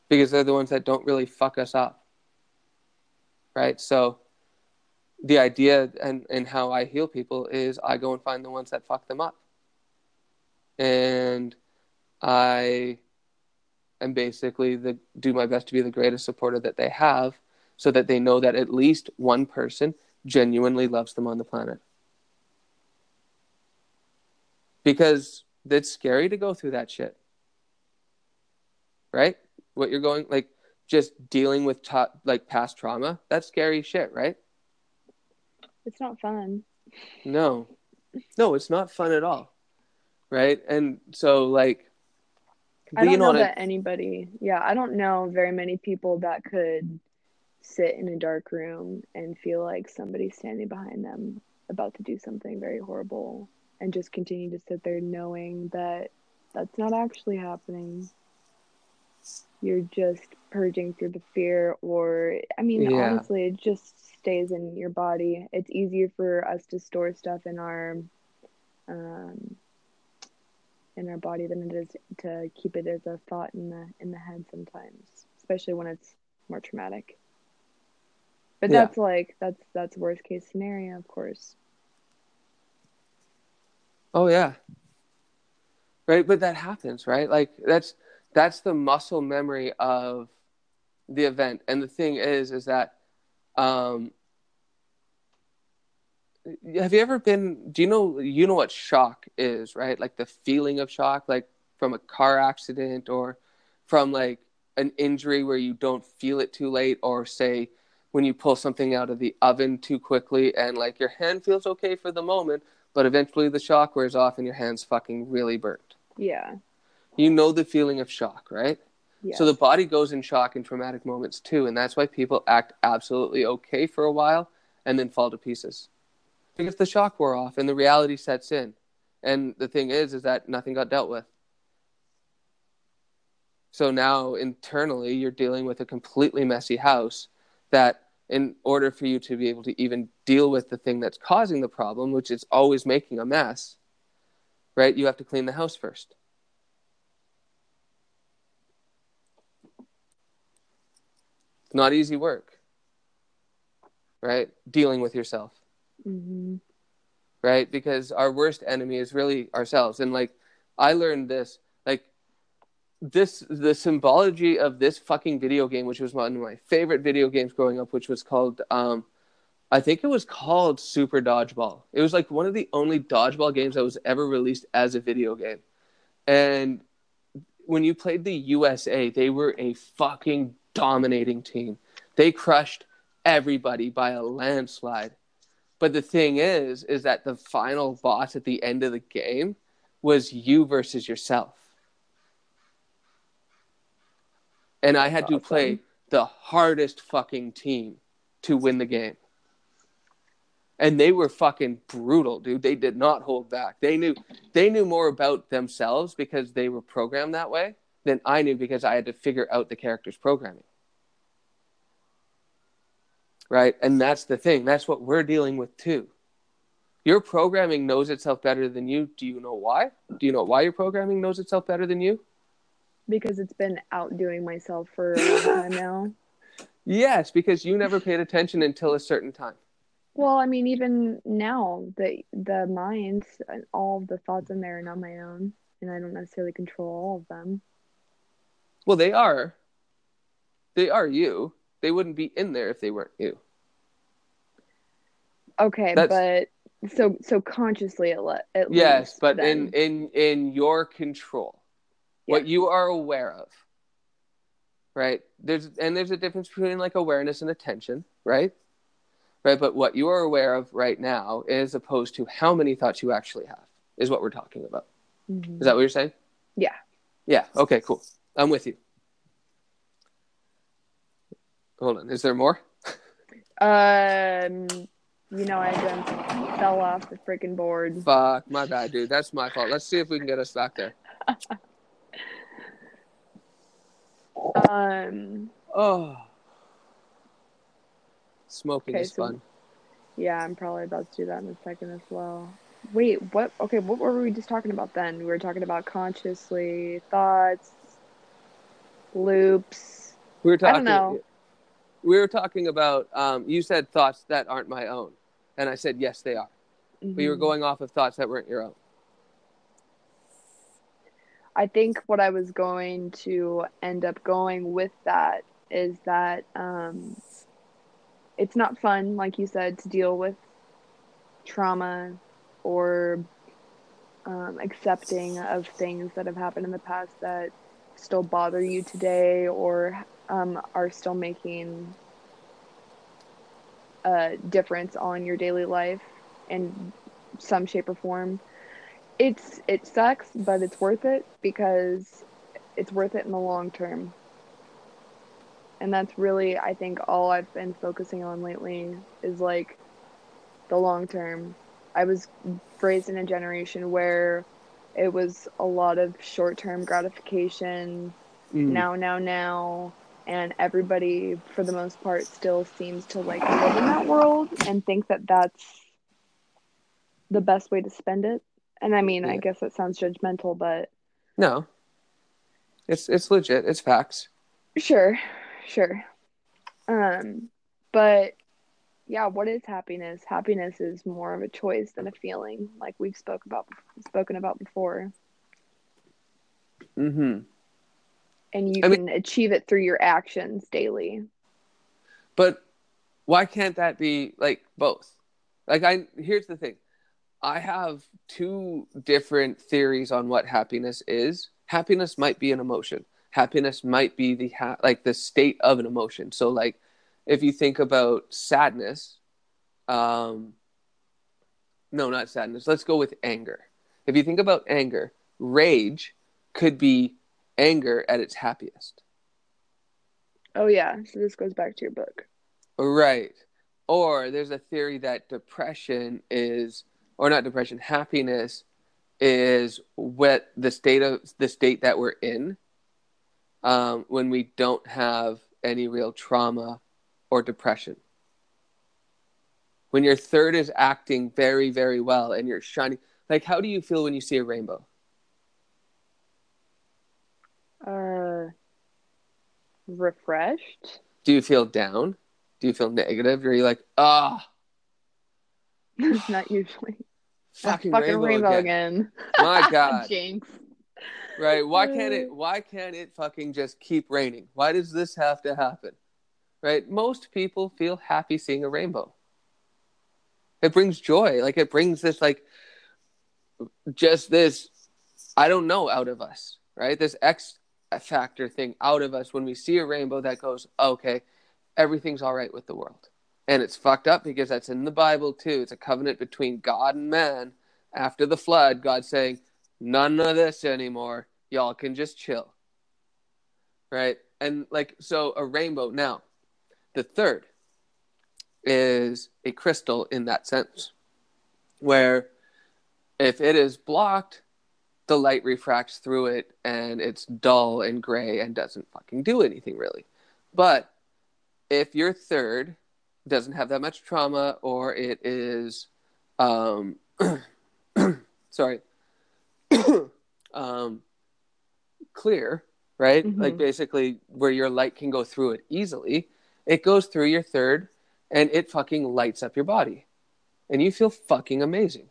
Because they're the ones that don't really fuck us up. Right? So the idea and, and how I heal people is I go and find the ones that fuck them up. And I am basically the do my best to be the greatest supporter that they have so that they know that at least one person genuinely loves them on the planet. Because it's scary to go through that shit. Right? What you're going like just dealing with ta- like past trauma, that's scary shit, right? It's not fun. No. No, it's not fun at all. Right? And so like I don't know that anybody, yeah, I don't know very many people that could sit in a dark room and feel like somebody's standing behind them about to do something very horrible and just continue to sit there knowing that that's not actually happening. You're just purging through the fear, or I mean, Yeah. honestly, it just stays in your body. It's easier for us to store stuff in our um, in our body than it is to keep it as a thought in the in the head sometimes, especially when it's more traumatic. But Yeah. that's like that's that's worst case scenario, of course. Oh yeah. Right, but that happens, right? Like that's that's the muscle memory of the event. And the thing is is that um have you ever been do you know you know what shock is, right? Like the feeling of shock like from a car accident or from like an injury where you don't feel it too late or say when you pull something out of the oven too quickly and like your hand feels okay for the moment but eventually the shock wears off and your hand's fucking really burnt. Yeah. You know the feeling of shock, right? Yeah. So the body goes in shock in traumatic moments too, and that's why people act absolutely okay for a while and then fall to pieces. Because the shock wore off and the reality sets in. And the thing is is that nothing got dealt with. So now internally you're dealing with a completely messy house that in order for you to be able to even deal with the thing that's causing the problem, which is always making a mess, right? You have to clean the house first. It's not easy work, right? Dealing with yourself, hmm right? Because our worst enemy is really ourselves. And like I learned this this the symbology of this fucking video game, which was one of my favorite video games growing up, which was called um, I think it was called Super Dodgeball. It was like one of the only dodgeball games that was ever released as a video game. And when you played the USA, they were a fucking dominating team. They crushed everybody by a landslide. But the thing is, is that the final boss at the end of the game was you versus yourself. And I had to play the hardest fucking team to win the game. And they were fucking brutal, dude. They did not hold back. They knew they knew more about themselves because they were programmed that way than I knew because I had to figure out the character's programming. Right? And that's the thing. That's what we're dealing with too. Your programming knows itself better than you. Do you know why? Do you know why your programming knows itself better than you? Because it's been outdoing myself for a long *laughs* time now. Yes, because you never paid attention until a certain time. Well, I mean, even now, the the mind, and all the thoughts in there are not my own, and I don't necessarily control all of them. Well, they are. They are you. They wouldn't be in there if they weren't you. Okay, That's- but so so consciously at, le- at Yes, but then. in in in your control, what you are aware of, right? There's and there's a difference between like awareness and attention, right? Right, but what you are aware of right now, as opposed to how many thoughts you actually have, is what we're talking about. Mhm. Is that what you're saying? Yeah. Yeah. Okay. Cool. I'm with you. Hold on. Is there more? Um, you know, I done fell off the freaking board. Fuck, my bad, dude. That's my fault. Let's see if we can get us back there. *laughs* Um, Oh, smoking Okay, is so- fun. yeah, I'm probably about to do that in a second as well. Wait, what? Okay, what were we just talking about then? We were talking about consciously thoughts, loops. We were I talking. don't know. We were talking about. Um, you said thoughts that aren't my own, and I said yes, they are. But you were Mhm. going off of thoughts that weren't your own. I think what I was going to end up going with that is that um, it's not fun, like you said, to deal with trauma or um, accepting of things that have happened in the past that still bother you today or um, are still making a difference on your daily life in some shape or form it's it sucks, but it's worth it because it's worth it in the long term. And that's really I think all I've been focusing on lately is like the long term. I was raised in a generation where it was a lot of short-term gratification, Mm. now now now and everybody for the most part still seems to like live in that world and think that that's the best way to spend it and i mean i guess that sounds judgmental but No, it's it's legit. It's facts. sure sure um but yeah what is happiness happiness is more of a choice than a feeling like we've spoke about spoken about before Mm-hmm. and you I can achieve it through your actions daily But why can't that be like both? Like I here's the thing. I have two different theories on what happiness is. Happiness might be an emotion. Happiness might be the ha- like the state of an emotion. So like if you think about sadness um no, not sadness. Let's go with anger. If you think about anger, rage could be anger at its happiest. oh yeah so this goes back to your book Right. Or there's a theory that depression is, or not depression, happiness is what the state of the state that we're in um, when we don't have any real trauma or depression. When your third is acting very, very well and you're shining, like how do you feel when you see a rainbow? uh refreshed Do you feel down? Do you feel negative? Or are you like, ah, *laughs* not usually fucking, fucking rainbow, rainbow again. again, *laughs* My *laughs* God. jinx right? Why can't it? *sighs* Why can't it fucking just keep raining? Why does this have to happen? Right? Most people feel happy seeing a rainbow. It brings joy. Like it brings this like just this I don't know out of us, right? This X factor thing out of us when we see a rainbow that goes, okay, everything's all right with the world. And it's fucked up because that's in the Bible too. It's a covenant between God and man after the flood. God saying, none of this anymore. Y'all can just chill. Right? And like, so a rainbow. Now, the third is a crystal in that sense, where if it is blocked, the light refracts through it and it's dull and gray and doesn't fucking do anything really. But if your third doesn't have that much trauma or it is um *clears throat* sorry *coughs* um clear right? Mhm. like basically where your light can go through it easily. It goes through your third and it fucking lights up your body. And you feel fucking amazing.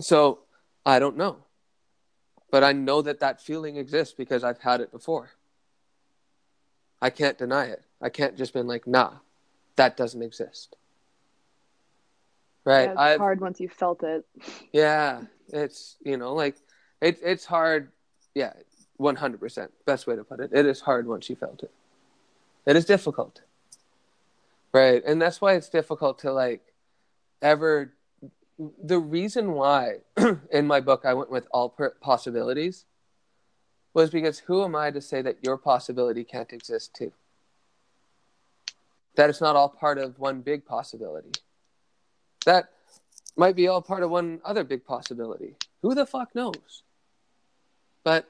So i don't know. But i know that that feeling exists because i've had it before i can't deny it i can't just been like nah that doesn't exist right Yeah, it's hard once you felt it. yeah, it's you know like it, it's hard. Yeah, one hundred percent. Best way to put it. It is hard once you felt it. It is difficult, right? And that's why it's difficult to like ever. The reason why *clears throat* in my book I went with all per- possibilities was because who am I to say that your possibility can't exist too? That it's not all part of one big possibility. That might be all part of one other big possibility. Who the fuck knows? But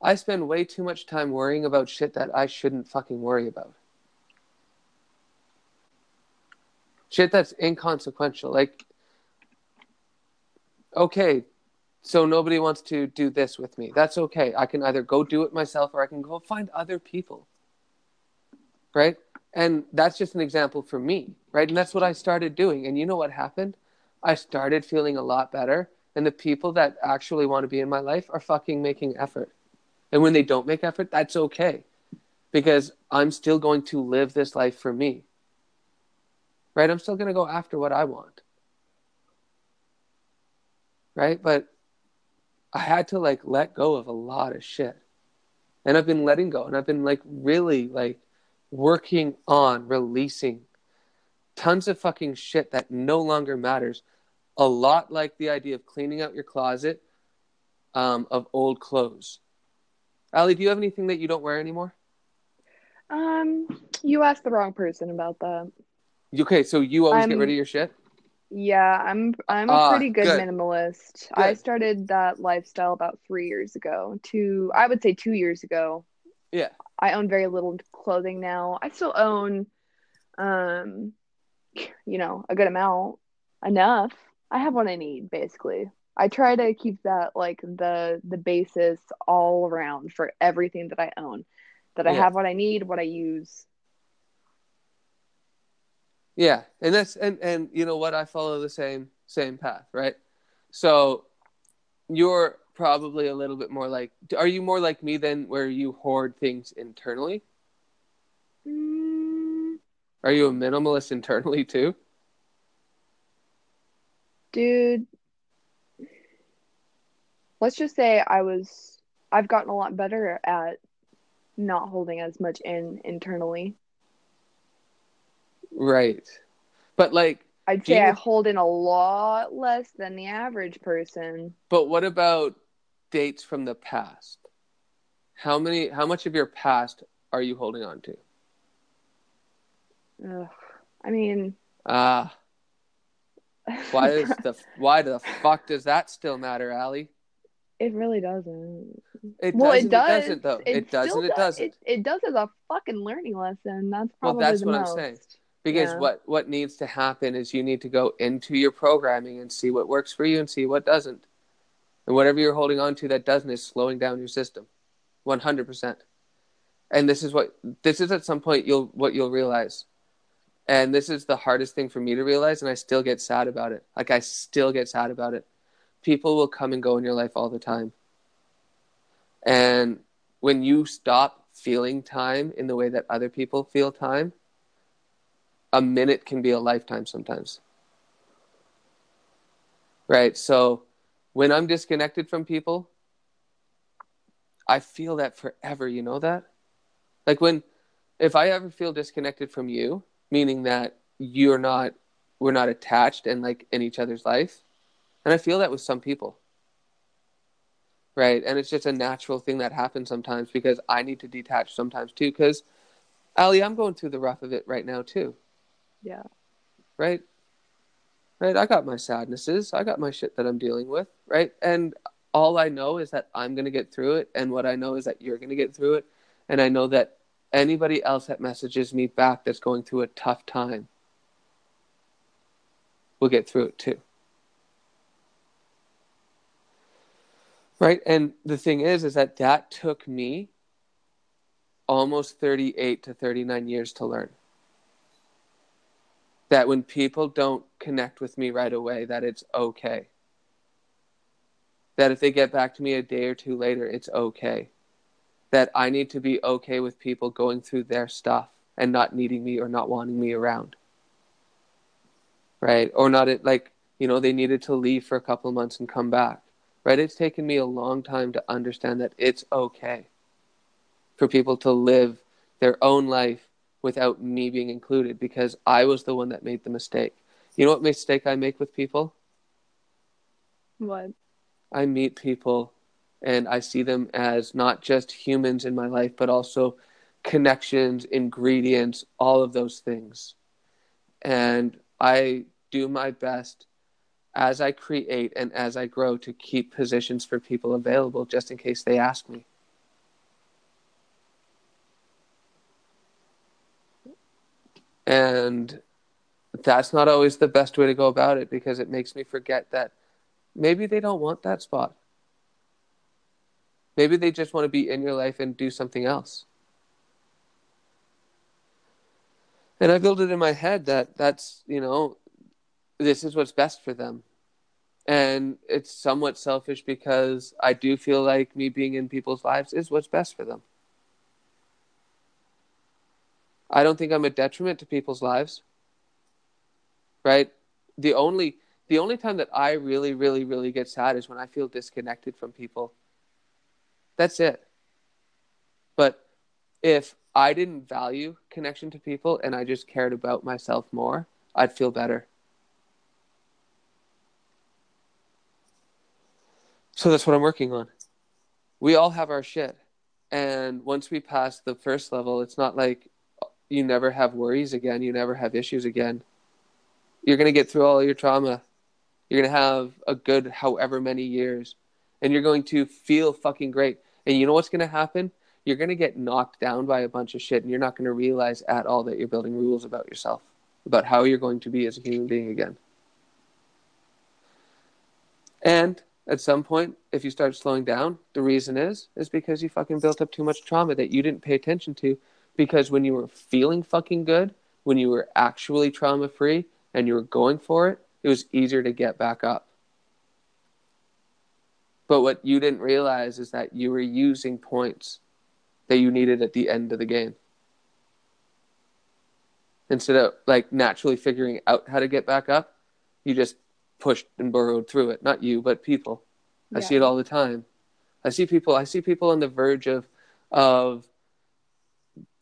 I spend way too much time worrying about shit that I shouldn't fucking worry about. Shit that's inconsequential. Like, okay, so nobody wants to do this with me. That's okay. I can either go do it myself or I can go find other people. Right? And that's just an example for me. Right? And that's what I started doing. And you know what happened? I started feeling a lot better. And the people that actually want to be in my life are fucking making effort. And when they don't make effort, that's okay. Because I'm still going to live this life for me. Right? I'm still going to go after what I want. Right? But I had to like let go of a lot of shit. And I've been letting go and I've been like really like working on releasing tons of fucking shit that no longer matters. A lot like the idea of cleaning out your closet um, of old clothes. Ali, do you have anything that you don't wear anymore? Um, you asked the wrong person about that. Okay, so you always get I'm- rid of your shit? Yeah, I'm I'm a Ah, pretty good, good. minimalist. I started that lifestyle about three years ago. Two, I would say two years ago. Yeah. I own very little clothing now. I still own, um, you know, a good amount, enough. I have what I need basically. I try to keep that like the the basis all around for everything that I own. That I Yeah. have what I need, what I use. Yeah, and that's and and you know what? I follow the same same path, right? So you're probably a little bit more like. Are you more like me than where you hoard things internally? Mm, Are you a minimalist internally too? dude, let's just say I was I've gotten a lot better at not holding as much in internally. Right, but like, I'd say I hold in a lot less than the average person. but what about dates from the past? How many? How much of your past are you holding on to? Ugh. I mean, Ah, why does *laughs* the why the fuck does that still matter, Ali? it really doesn't. It well, doesn't. it does. doesn't though. It, still doesn't. It does- doesn't. It, it does as a fucking learning lesson. That's Well, probably that's the what I'm most. saying. Because Yeah. what what needs to happen is you need to go into your programming and see what works for you and see what doesn't. And whatever you're holding on to that doesn't is slowing down your system. 100%. And this is what this is at some point you'll what you'll realize. And this is the hardest thing for me to realize and I still get sad about it. Like I still get sad about it. people will come and go in your life all the time. And when you stop feeling time in the way that other people feel time, a minute can be a lifetime sometimes. Right? So when I'm disconnected from people, I feel that forever. You know that? Like when, if I ever feel disconnected from you, meaning that you're not, we're not attached and like in each other's life, and I feel that with some people. Right. And it's just a natural thing that happens sometimes because I need to detach sometimes too. Because, Ali, I'm going through the rough of it right now too. Yeah. Right. Right. I got my sadnesses. I got my shit that I'm dealing with. Right. And all I know is that I'm going to get through it. And what I know is that you're going to get through it. And I know that anybody else that messages me back that's going through a tough time will get through it too. Right. And the thing is, is that that took me almost 38 to 39 years to learn. That when people don't connect with me right away, that it's okay. That if they get back to me a day or two later, it's okay. That I need to be okay with people going through their stuff and not needing me or not wanting me around. Right. Or not it like, you know, they needed to leave for a couple of months and come back right? It's taken me a long time to understand that it's okay for people to live their own life without me being included because I was the one that made the mistake. You know what mistake I make with people? What? I meet people and I see them as not just humans in my life, but also connections, ingredients, all of those things. And I do my best as I create and as I grow to keep positions for people available just in case they ask me. And that's not always the best way to go about it because it makes me forget that maybe they don't want that spot. Maybe they just want to be in your life and do something else. And I build it in my head that that's, you know, this is what's best for them. And it's somewhat selfish because I do feel like me being in people's lives is what's best for them. I don't think I'm a detriment to people's lives. Right? The only the only time that I really really really get sad is when I feel disconnected from people. That's it. But if I didn't value connection to people and I just cared about myself more, I'd feel better. So that's what I'm working on. We all have our shit. And once we pass the first level, it's not like you never have worries again, you never have issues again. You're going to get through all your trauma. You're going to have a good however many years and you're going to feel fucking great. And you know what's going to happen? You're going to get knocked down by a bunch of shit and you're not going to realize at all that you're building rules about yourself, about how you're going to be as a human being again. And at some point if you start slowing down the reason is is because you fucking built up too much trauma that you didn't pay attention to because when you were feeling fucking good when you were actually trauma free and you were going for it it was easier to get back up but what you didn't realize is that you were using points that you needed at the end of the game instead of like naturally figuring out how to get back up you just pushed and burrowed through it. Not you, but people. Yeah. I see it all the time. I see people. I see people on the verge of of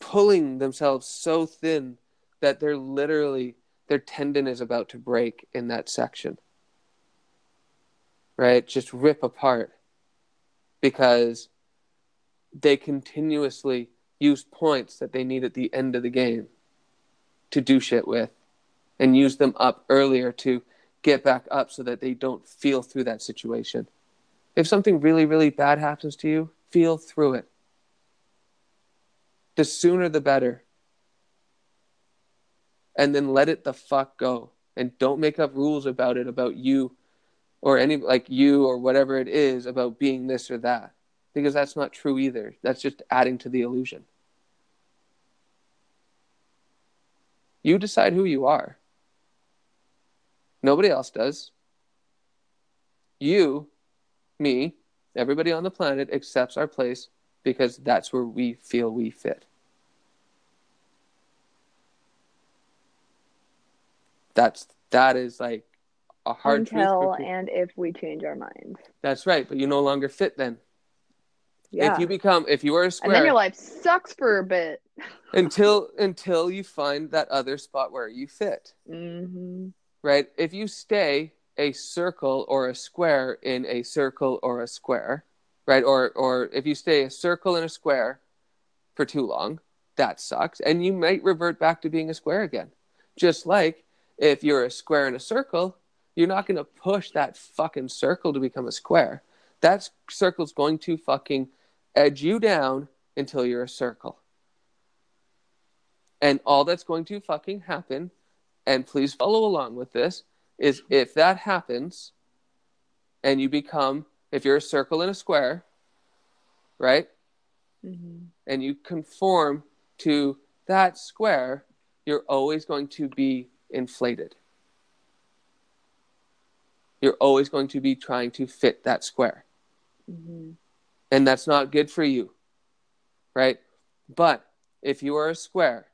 pulling themselves so thin that they're literally their tendon is about to break in that section. Right? Just rip apart because they continuously use points that they need at the end of the game to do shit with and use them up earlier to get back up so that they don't feel through that situation. If something really, really bad happens to you, feel through it. The sooner the better. And then let it the fuck go. And don't make up rules about it, about you or any, like you or whatever it is about being this or that. Because that's not true either. That's just adding to the illusion. You decide who you are. Nobody else does. you, me, everybody on the planet accepts our place because that's where we feel we fit. That's that is like a hard Until and if we change our minds. That's right, but you no longer fit then. Yeah. If you become if you are a square, and then your life sucks for a bit. *laughs* until until you find that other spot where you fit. Mm-hmm. Right? If you stay a circle or a square in a circle or a square, right? Or or if you stay a circle in a square for too long, that sucks and you might revert back to being a square again. Just like if you're a square in a circle, you're not going to push that fucking circle to become a square. That circle's going to fucking edge you down until you're a circle. And all that's going to fucking happen, and please follow along with this, is if that happens and you become, if you're a circle and a square, right? hmm And you conform to that square, you're always going to be inflated. You're always going to be trying to fit that square. hmm and that's not good for you, right? But if you are a square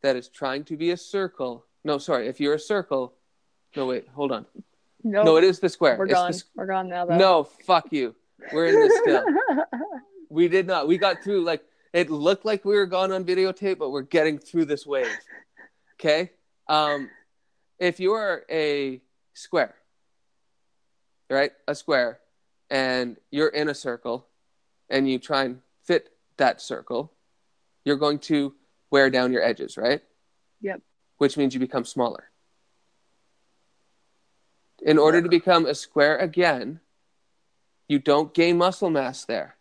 that is trying to be a circle, no, sorry, if you're a circle, no, wait, hold on. No, No, it is the square. we're It's gone. s- We're gone now, though. no, fuck you. We're in this still. *laughs* we did not. We got through, like, it looked like we were gone on videotape, but we're getting through this wave. Okay? Um, if you are a square, right? A square, and you're in a circle, and you try and fit that circle, you're going to wear down your edges, right? Yep. Which means you become smaller. In order to become a square again, you don't gain muscle mass there.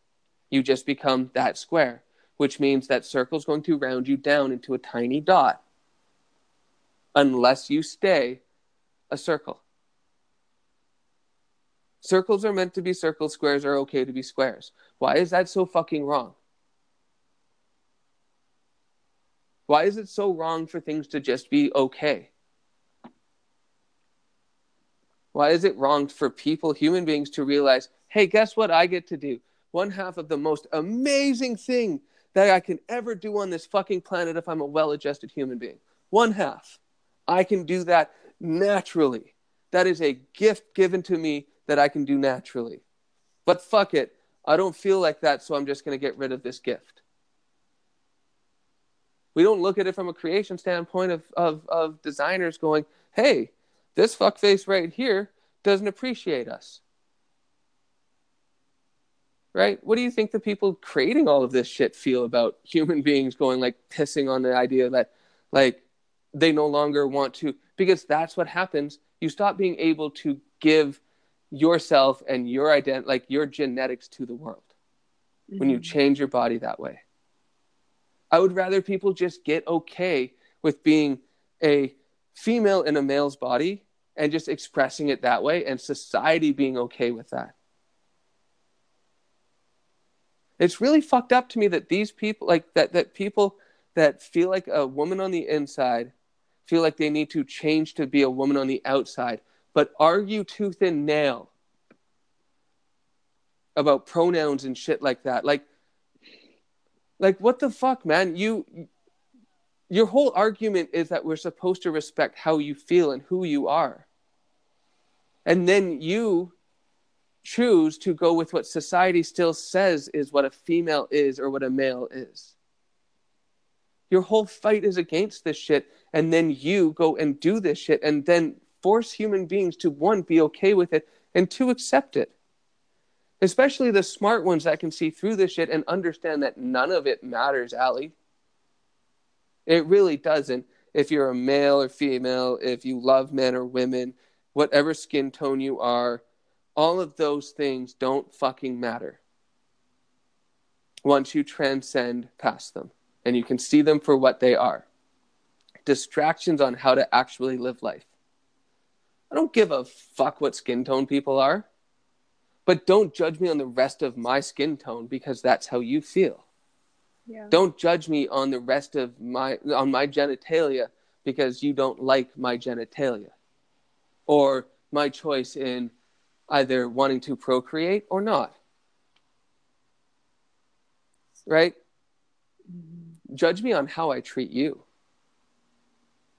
You just become that square, which means that circle is going to round you down into a tiny dot unless you stay a circle. Circles are meant to be circles, squares are okay to be squares. Why is that so fucking wrong? Why is it so wrong for things to just be okay? Why is it wrong for people, human beings, to realize, hey, guess what I get to do? One half of the most amazing thing that I can ever do on this fucking planet if I'm a well adjusted human being. One half. I can do that naturally. That is a gift given to me that I can do naturally. But fuck it. I don't feel like that, so I'm just going to get rid of this gift. We don't look at it from a creation standpoint of, of, of designers going, hey, this fuckface right here doesn't appreciate us. Right? What do you think the people creating all of this shit feel about human *laughs* beings going like pissing on the idea that like they no longer want to because that's what happens. You stop being able to give yourself and your ident like your genetics to the world when you Mhm. change your body that way. I would rather people just get okay with being a female in a male's body and just expressing it that way and society being okay with that. It's really fucked up to me that these people like that that people that feel like a woman on the inside feel like they need to change to be a woman on the outside, but argue tooth and nail about pronouns and shit like that. Like like what the fuck, man? You your whole argument is that we're supposed to respect how you feel and who you are. And then you choose to go with what society still says is what a female is or what a male is. Your whole fight is against this shit, and then you go and do this shit, and then force human beings to one, be okay with it, and two, accept it. Especially the smart ones that can see through this shit and understand that none of it matters, Allie. It really doesn't. If you're a male or female, if you love men or women, whatever skin tone you are, all of those things don't fucking matter once you transcend past them and you can see them for what they are distractions on how to actually live life. I don't give a fuck what skin tone people are, but don't judge me on the rest of my skin tone because that's how you feel. Yeah. Don't judge me on the rest of my on my genitalia because you don't like my genitalia or my choice in either wanting to procreate or not. Right? Mm-hmm. Judge me on how I treat you.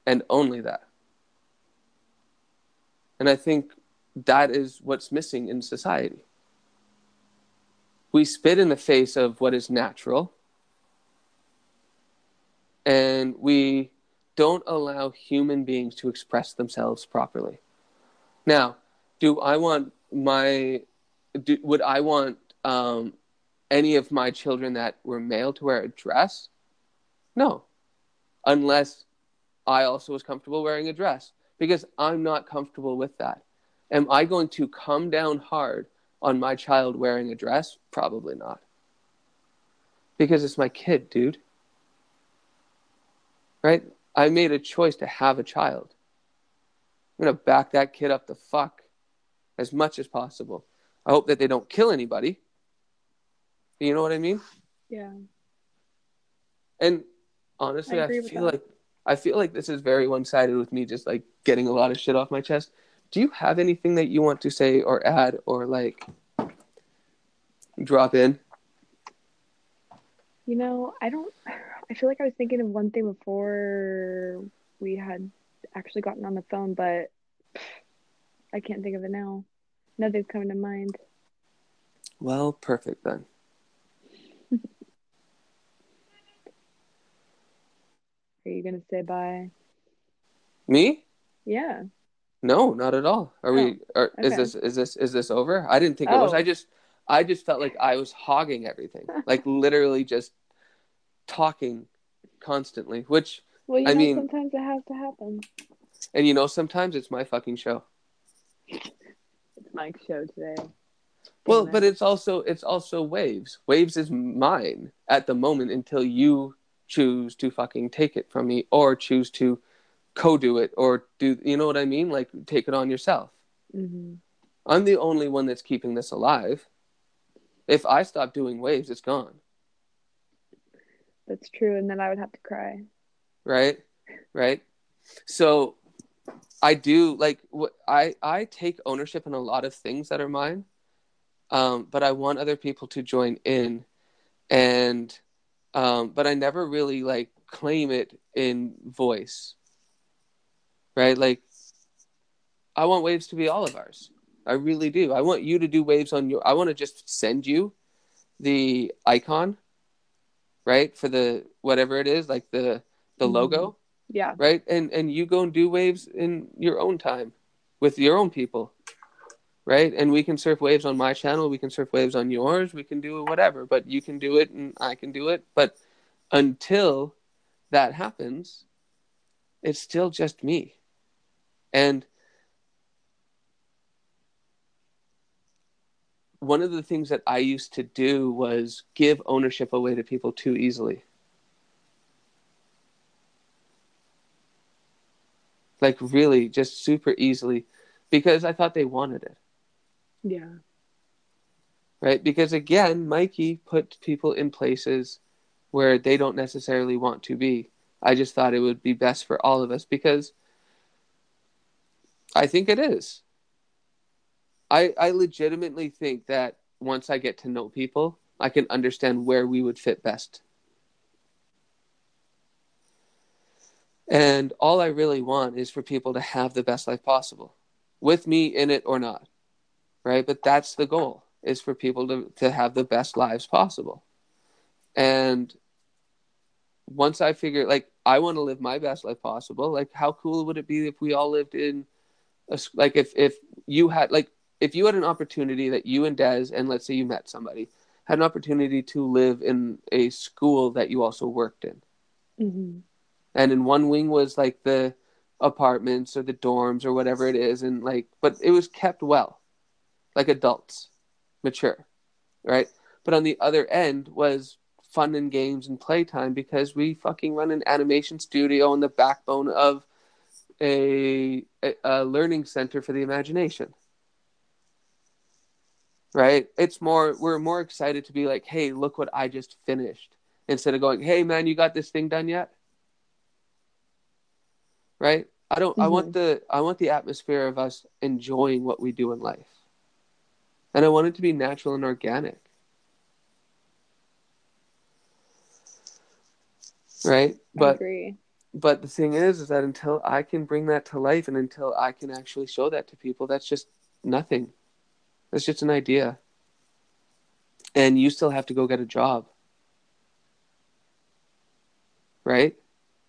And only that. And I think that is what's missing in society. We spit in the face of what is natural, and we don't allow human beings to express themselves properly. Now, do I want my, do, would I want um, any of my children that were male to wear a dress? No, unless I also was comfortable wearing a dress because I'm not comfortable with that. Am I going to come down hard on my child wearing a dress? Probably not. Because it's my kid, dude. Right? I made a choice to have a child. I'm going to back that kid up the fuck as much as possible. I hope that they don't kill anybody. You know what I mean? Yeah. And honestly, I I, feel like I feel like this is very one-sided with me just like getting a lot of shit off my chest. Do you have anything that you want to say or add or like drop in? You know, I don't. I feel like I was thinking of one thing before we had actually gotten on the phone, but I can't think of it now. Nothing's coming to mind. Well, perfect then. *laughs* Are you gonna say bye? Me? Yeah. No, not at all. Are we? Oh, are, Is this is this is this over? I didn't think it was. Oh. I just I just felt like I was hogging everything, like *laughs* literally just talking constantly. Which Well, you I know, mean- sometimes it has to happen. and you know sometimes it's my fucking show. It's Mike's show today. Well, it. but it's also it's also waves. Waves is mine at the moment until you choose to fucking take it from me or choose to co-do it or do you know what I mean? Like take it on yourself. Mhm. I'm the only one that's keeping this alive. If I stop doing waves, it's gone. That's true, and then I would have to cry. Right? Right? So I do like what I I take ownership in a lot of things that are mine. Um, but I want other people to join in and um, but I never really like claim it in voice. Right? Like I want waves to be all of ours. I really do. I want you to do waves on your I want to just send you the icon, right? For the whatever it is, like the the Mhm. logo, Yeah. right? And and you go and do waves in your own time with your own people. Right? And we can surf waves on my channel, we can surf waves on yours, we can do whatever, but you can do it and I can do it. But until that happens, it's still just me. And one of the things that I used to do was give ownership away to people too easily. Like, really, just super easily because I thought they wanted it, Yeah. right? Because again, Mikey put people in places where they don't necessarily want to be. I just thought it would be best for all of us because I think it is. I I legitimately think that once I get to know people, I can understand where we would fit best. And all I really want is for people to have the best life possible, with me in it or not. Right? But that's the goal, is for people to, to have the best lives possible. And once I figure like I want to live my best life possible, like how cool would it be if we all lived in a, like if if you had like if you had an opportunity that you and Des and let's say you met somebody had an opportunity to live in a school that you also worked in. Hmm and in one wing was like the apartments or the dorms or whatever it is and like but it was kept well like adults mature right? But on the other end was fun and games and playtime because we fucking run an animation studio on the backbone of a, a, a learning center for the imagination right it's more we're more excited to be like hey look what i just finished instead of going hey man you got this thing done yet right i don't i want mm-hmm. the i want the atmosphere of us enjoying what we do in life and I want it to be natural and organic. Right? I But agree. but the thing is is that until I can bring that to life and until I can actually show that to people, that's just nothing. That's just an idea. And you still have to go get a job. Right?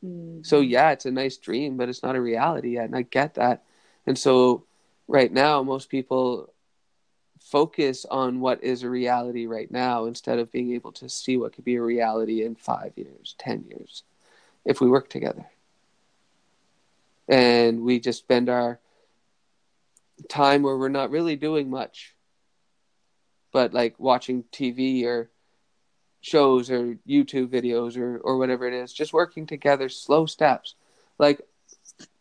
Mm. So yeah, it's a nice dream, but it's not a reality yet, and I get that. And so right now most people focus on what is a reality right now instead of being able to see what could be a reality in 5 years, 10 years if we work together. And we just spend our time where we're not really doing much but like watching TV or shows or YouTube videos or, or whatever it is, just working together, slow steps. Like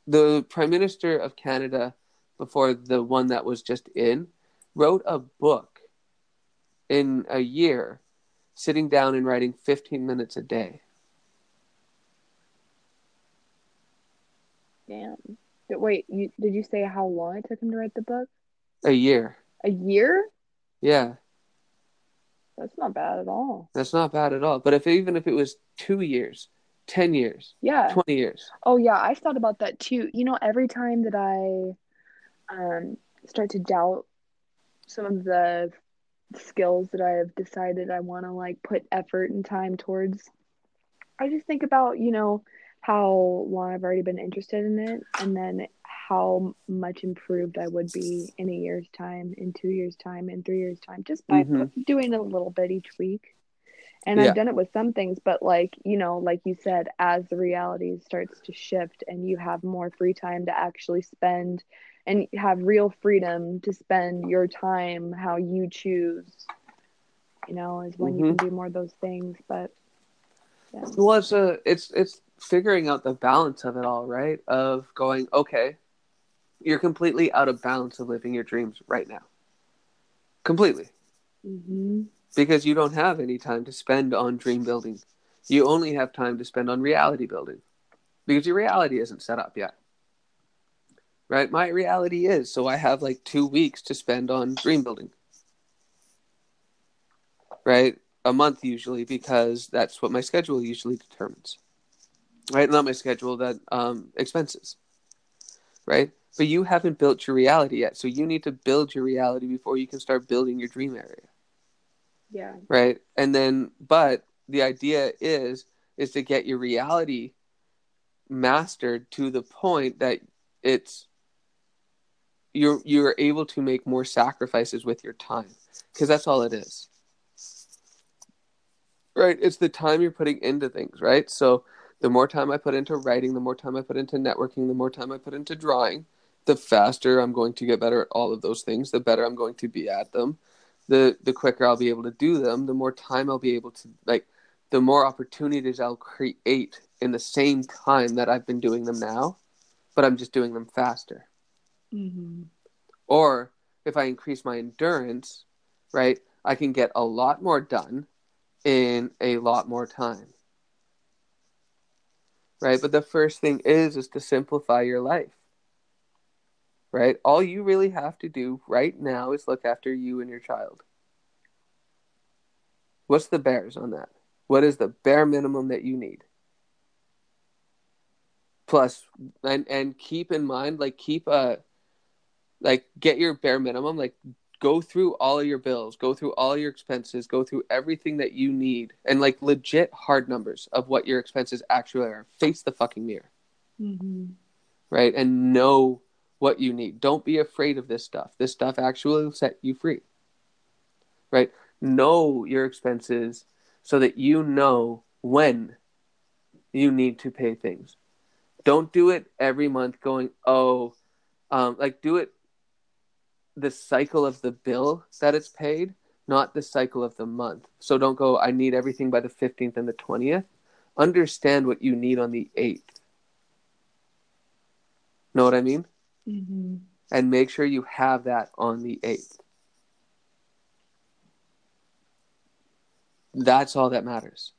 the Prime Minister of Canada, before the one that was just in, wrote a book in a year, sitting down and writing 15 minutes a day. Damn. Wait, you did you say how long it took him to write the book? A year. A year? Yeah, That's not bad at all. that's not bad at all. But if even if it was two years, 10 years, Yeah. 20 years. Oh yeah, I've thought about that too. You know, every time that I um start to doubt some of the skills that I have decided I want to like put effort and time towards, I just think about, you know, how long I've already been interested in it and then how much improved I would be in a year's time, in two years' time, in three years' time, just by Mhm. doing a little bit each week. And Yeah. I've done it with some things, but like, you know, like you said, as the reality starts to shift and you have more free time to actually spend and have real freedom to spend your time how you choose, you know, is when you can do more of those things. But yeah. Well, it's a, it's it's figuring out the balance of it all, right? Of going, okay, you're completely out of balance of living your dreams right now, completely, hmm because you don't have any time to spend on dream building. You only have time to spend on reality building, because your reality isn't set up yet. Right? My reality is so I have like two weeks to spend on dream building. Right? A month usually because that's what my schedule usually determines. Right? Not my schedule, that um expenses. Right? But you haven't built your reality yet. So you need to build your reality before you can start building your dream area Yeah. right and then but the idea is is to get your reality mastered to the point that it's you're you're able to make more sacrifices with your time because that's all it is right it's the time you're putting into things right so the more time i put into writing the more time i put into networking the more time i put into drawing the faster i'm going to get better at all of those things the better i'm going to be at them the the quicker I'll be able to do them, the more time I'll be able to like the more opportunities I'll create in the same time that I've been doing them now, but I'm just doing them faster. hmm Or if I increase my endurance, right, I can get a lot more done in a lot more time. Right? But the first thing is is to simplify your life. Right? All you really have to do right now is look after you and your child. What's the bears on that? What is the bare minimum that you need? Plus and and keep in mind like keep a like get your bare minimum like go through all of your bills go through all your expenses go through everything that you need and like legit hard numbers of what your expenses actually are face the fucking mirror hmm right and know what you need. Don't be afraid of this stuff. This stuff actually will set you free right? Know your expenses so that you know when you need to pay things. Don't do it every month going oh um, like do it the cycle of the bill that it's paid not the cycle of the month. So don't go i need everything by the 15th and the 20th understand what you need on the 8th know what i mean hmm and make sure you have that on the 8th that's all that matters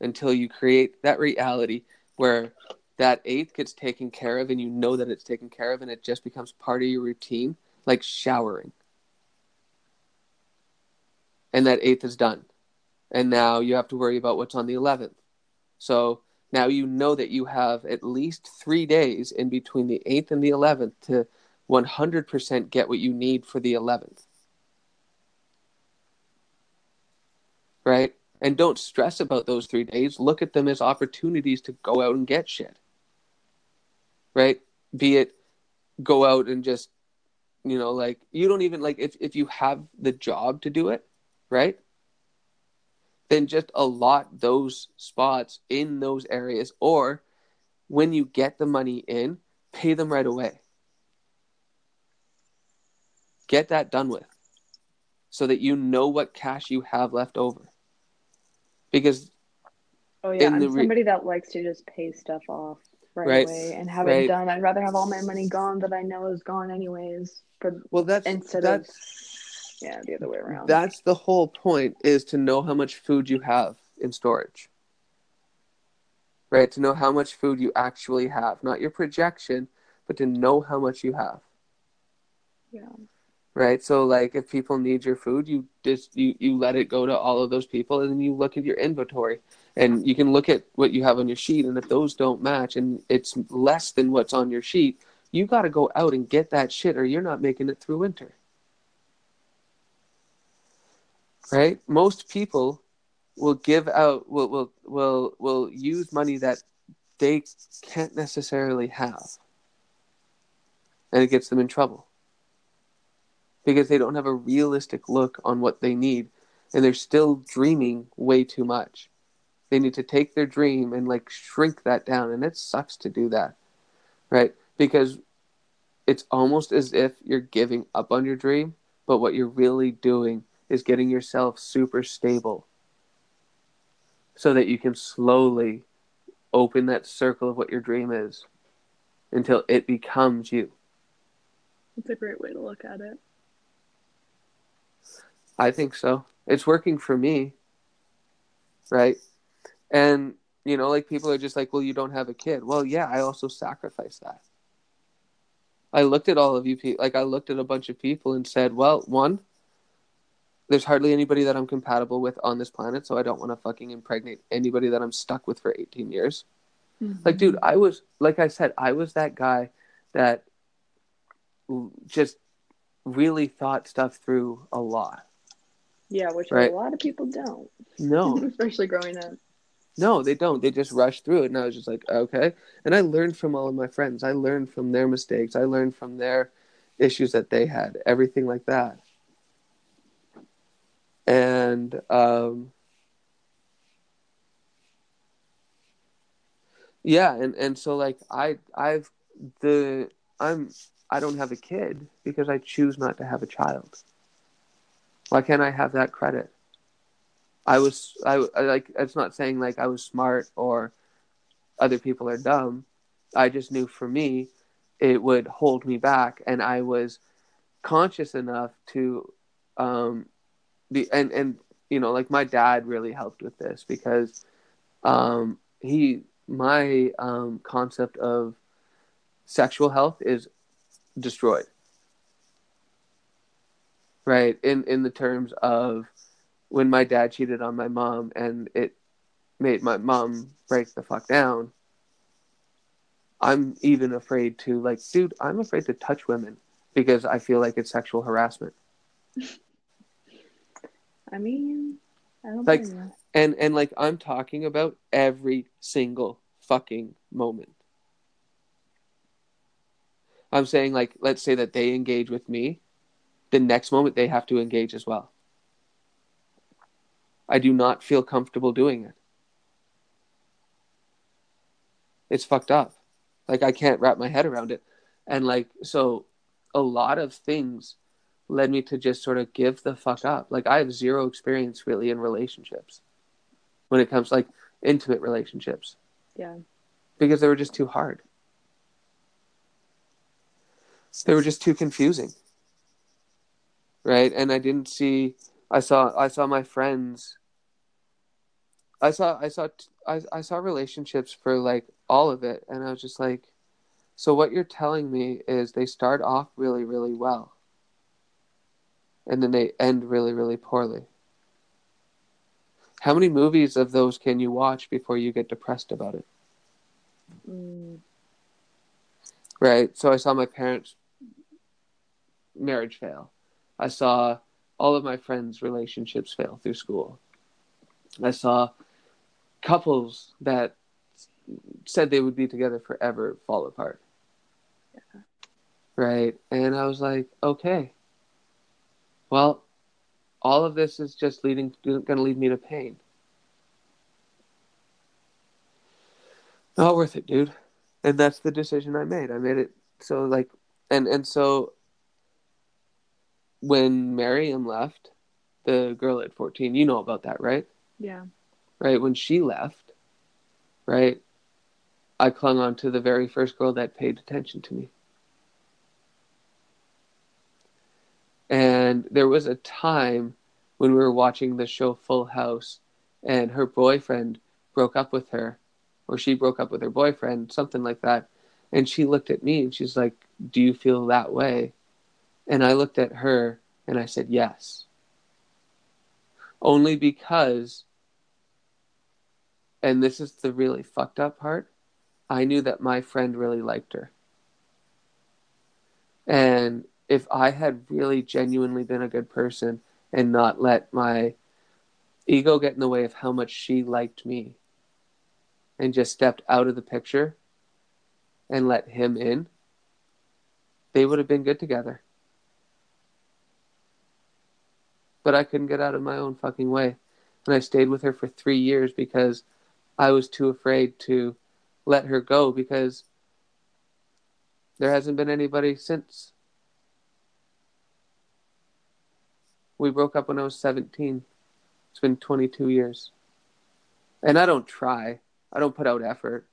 until you create that reality where that eighth gets taken care of and you know that it's taken care of and it just becomes part of your routine like showering and that eighth is done. And now you have to worry about what's on the 11th. So now you know that you have at least three days in between the 8th and the 11th to 100% get what you need for the 11th. Right? And don't stress about those three days. Look at them as opportunities to go out and get shit. Right? Be it go out and just, you know, like, you don't even, like, if, if you have the job to do it, right? Then just allot those spots in those areas. Or when you get the money in, pay them right away. Get that done with so that you know what cash you have left over. Because Oh yeah, I'm re- somebody that likes to just pay stuff off right, Right, away and have right. it done. I'd rather have all my money gone that I know is gone anyways for well that's instead that's of yeah the other way around. that's the whole point is to know how much food you have in storage. Right? To know how much food you actually have, not your projection, but to know how much you have. yeah. right so like if people need your food you just you, you let it go to all of those people and then you look at your inventory and you can look at what you have on your sheet and if those don't match and it's less than what's on your sheet you got to go out and get that shit or you're not making it through winter right? Most people will give out will will will will use money that they can't necessarily have. And it gets them in trouble. Because they don't have a realistic look on what they need. And they're still dreaming way too much. They need to take their dream and like shrink that down. And it sucks to do that right? Because it's almost as if you're giving up on your dream but what you're really doing is getting yourself super stable so that you can slowly open that circle of what your dream is until it becomes you It's a great way to look at it. I think so. It's working for me. Right? And, you know, like people are just like, well, you don't have a kid. Well, yeah, I also sacrificed that. I looked at all of you people, like, I looked at a bunch of people and said, well, one, there's hardly anybody that I'm compatible with on this planet, so I don't want to fucking impregnate anybody that I'm stuck with for 18 years. Like, dude, I was, like I said, I was that guy that just really thought stuff through a lot. Yeah, which Right. a lot of people don't. No, *laughs* Especially growing up. no, they don't. They just rush through it. And I was just like, okay. And I learned from all of my friends. I learned from their mistakes. I learned from their issues that they had, everything like that. And, um, yeah. And, and so like, I, I've, the, I'm, I don't have a kid because I choose not to have a child. Why can't I have that credit? I was I, like it's not saying like I was smart or other people are dumb. I just knew for me it would hold me back and I was conscious enough to um the and and you know like my dad really helped with this because um he my um concept of sexual health is destroyed. Right? In in the terms of when my dad cheated on my mom and it made my mom break the fuck down i'm even afraid to like dude i'm afraid to touch women because i feel like it's sexual harassment *laughs* I mean, I don't Like- you. and and like i'm talking about every single fucking moment. I'm saying like let's say that they engage with me the next moment they have to engage as well. I do not feel comfortable doing it. It's fucked up. Like i can't wrap my head around it. And like so a lot of things led me to just sort of give the fuck up like i have zero experience really in relationships when it comes like intimate relationships Yeah. because they were just too hard. They were just too confusing. Right? And I didn't see I saw I saw my friends I saw I saw I, I saw relationships for like all of it and I was just like so what you're telling me is they start off really really well and then they end really really poorly. How many movies of those can you watch before you get depressed about it? Mm, Right. So I saw my parents' marriage fail. I saw all of my friends' relationships fail through school. I saw couples that said they would be together forever fall apart. Right. And I was like, okay. Well, all of this is just leading going to lead me to pain. Not worth it, dude. And that's the decision I made. I made it so like and and so when Miriam left, the girl at 14, you know about that, right? yeah. Right, when she left, right? I clung on to the very first girl that paid attention to me. And there was a time when we were watching the show Full House and her boyfriend broke up with her, or she broke up with her boyfriend, something like that. And she looked at me and she's like, Do you feel that way? And I looked at her and I said, Yes. Only because, and this is the really fucked up part, I knew that my friend really liked her. And if I had really genuinely been a good person and not let my ego get in the way of how much she liked me and just stepped out of the picture and let him in, they would have been good together. But I couldn't get out of my own fucking way. And I stayed with her for three years because I was too afraid to let her go because there hasn't been anybody since. We broke up when I was 17. It's been 22 years. And I don't try, I don't put out effort,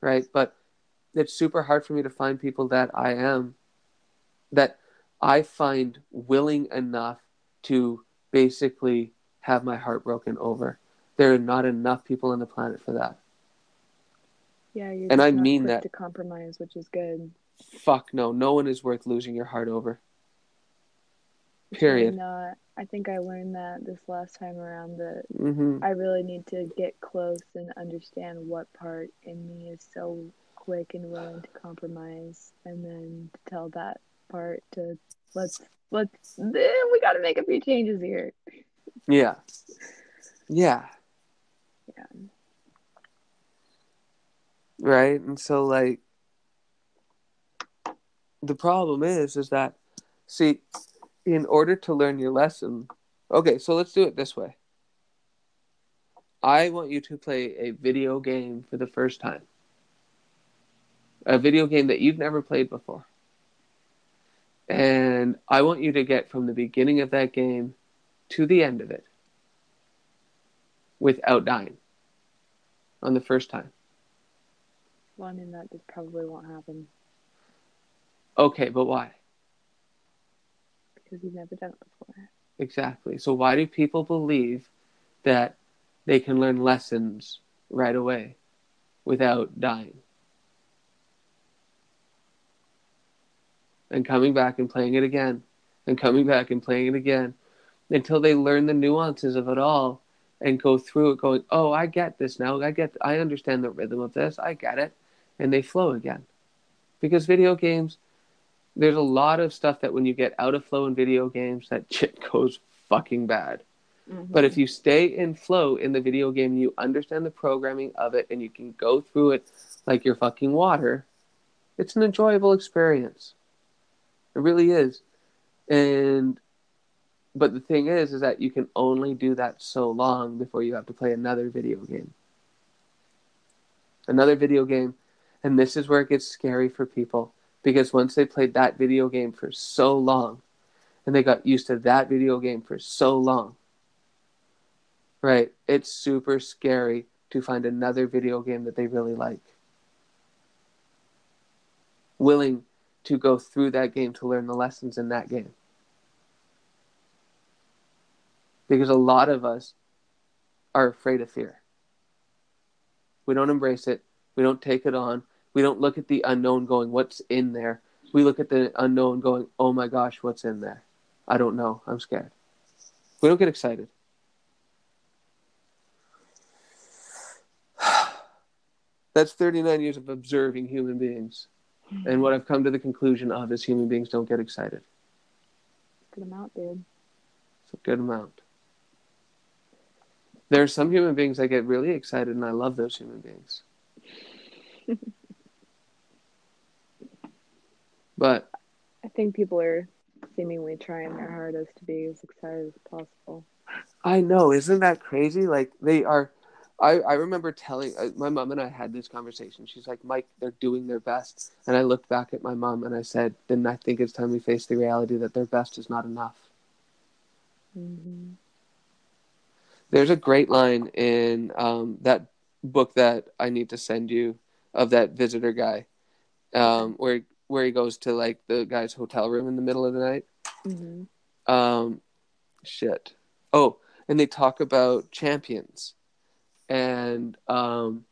right? But it's super hard for me to find people that I am, that I find willing enough to basically have my heart broken over. There are not enough people on the planet for that. Yeah, you're And I not mean that. to compromise, which is good. Fuck no, no one is worth losing your heart over. Period. I'm not. I think I learned that this last time around that hmm I really need to get close and understand what part in me is so quick and willing to compromise, and then to tell that part to let's let's then we got to make a few changes here. Yeah. Yeah. Yeah. Right? And so like the problem is is that see in order to learn your lesson. Okay so let's do it this way. I want you to play a video game for the first time. A video game that you've never played before. And i want you to get from the beginning of that game to the end of it without dying on the first time. Well, I mean that just probably won't happen. Okay but why because you've never done it before. Exactly. So why do people believe that they can learn lessons right away without dying? And coming back and playing it again and coming back and playing it again until they learn the nuances of it all and go through it going, "Oh, I get this now. I get I understand the rhythm of this. I get it." And they flow again. Because video games there's a lot of stuff that when you get out of flow in video games that *laughs* shit goes fucking bad. Mm-hmm. But if you stay in flow in the video game, you understand the programming of it and you can go through it like you're fucking water, it's an enjoyable experience. It really is. And but the thing is is that you can only do that so long before you have to play another video game. Another video game. And this is where it gets scary for people because once they played that video game for so long and they got used to that video game for so long right it's super scary to find another video game that they really like. Willing to go through that game to learn the lessons in that game. Because a lot of us are afraid of fear. We don't embrace it. We don't take it on we don't look at the unknown going, what's in there? We look at the unknown going, oh my gosh, what's in there? I don't know. I'm scared. We don't get excited. *sighs* That's 39 years of observing human beings. And what I've come to the conclusion of is human beings don't get excited. Good amount, dude. It's a good amount. There are some human beings I get really excited, and I love those human beings. *laughs* but I think people are seemingly trying their hardest to be as excited as possible. I know, isn't that crazy? Like they are. I I remember telling uh, my mom and I had this conversation. She's like, "Mike, they're doing their best," and I looked back at my mom and I said, "Then I think it's time we face the reality that their best is not enough." hmm There's a great line in um, that book that I need to send you of that visitor guy, um, where where he goes to like the guy's hotel room in the middle of the night. hmm Um, shit. Oh, and they talk about champions, and um,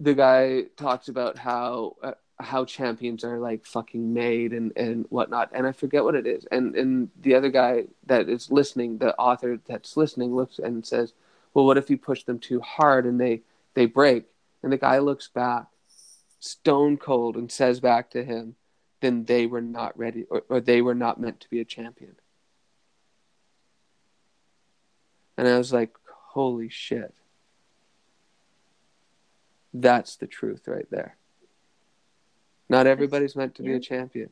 the guy talks about how uh, how champions are like fucking made and and whatnot, and I forget what it is. And and the other guy that is listening, the author that's listening, looks and says, "Well, what if you push them too hard and they they break?" And the guy looks back, stone cold, and says back to him, "Then they were not ready, or, or they were not meant to be a champion." And I was like, holy shit. That's the truth right there. Not everybody's meant to be a champion.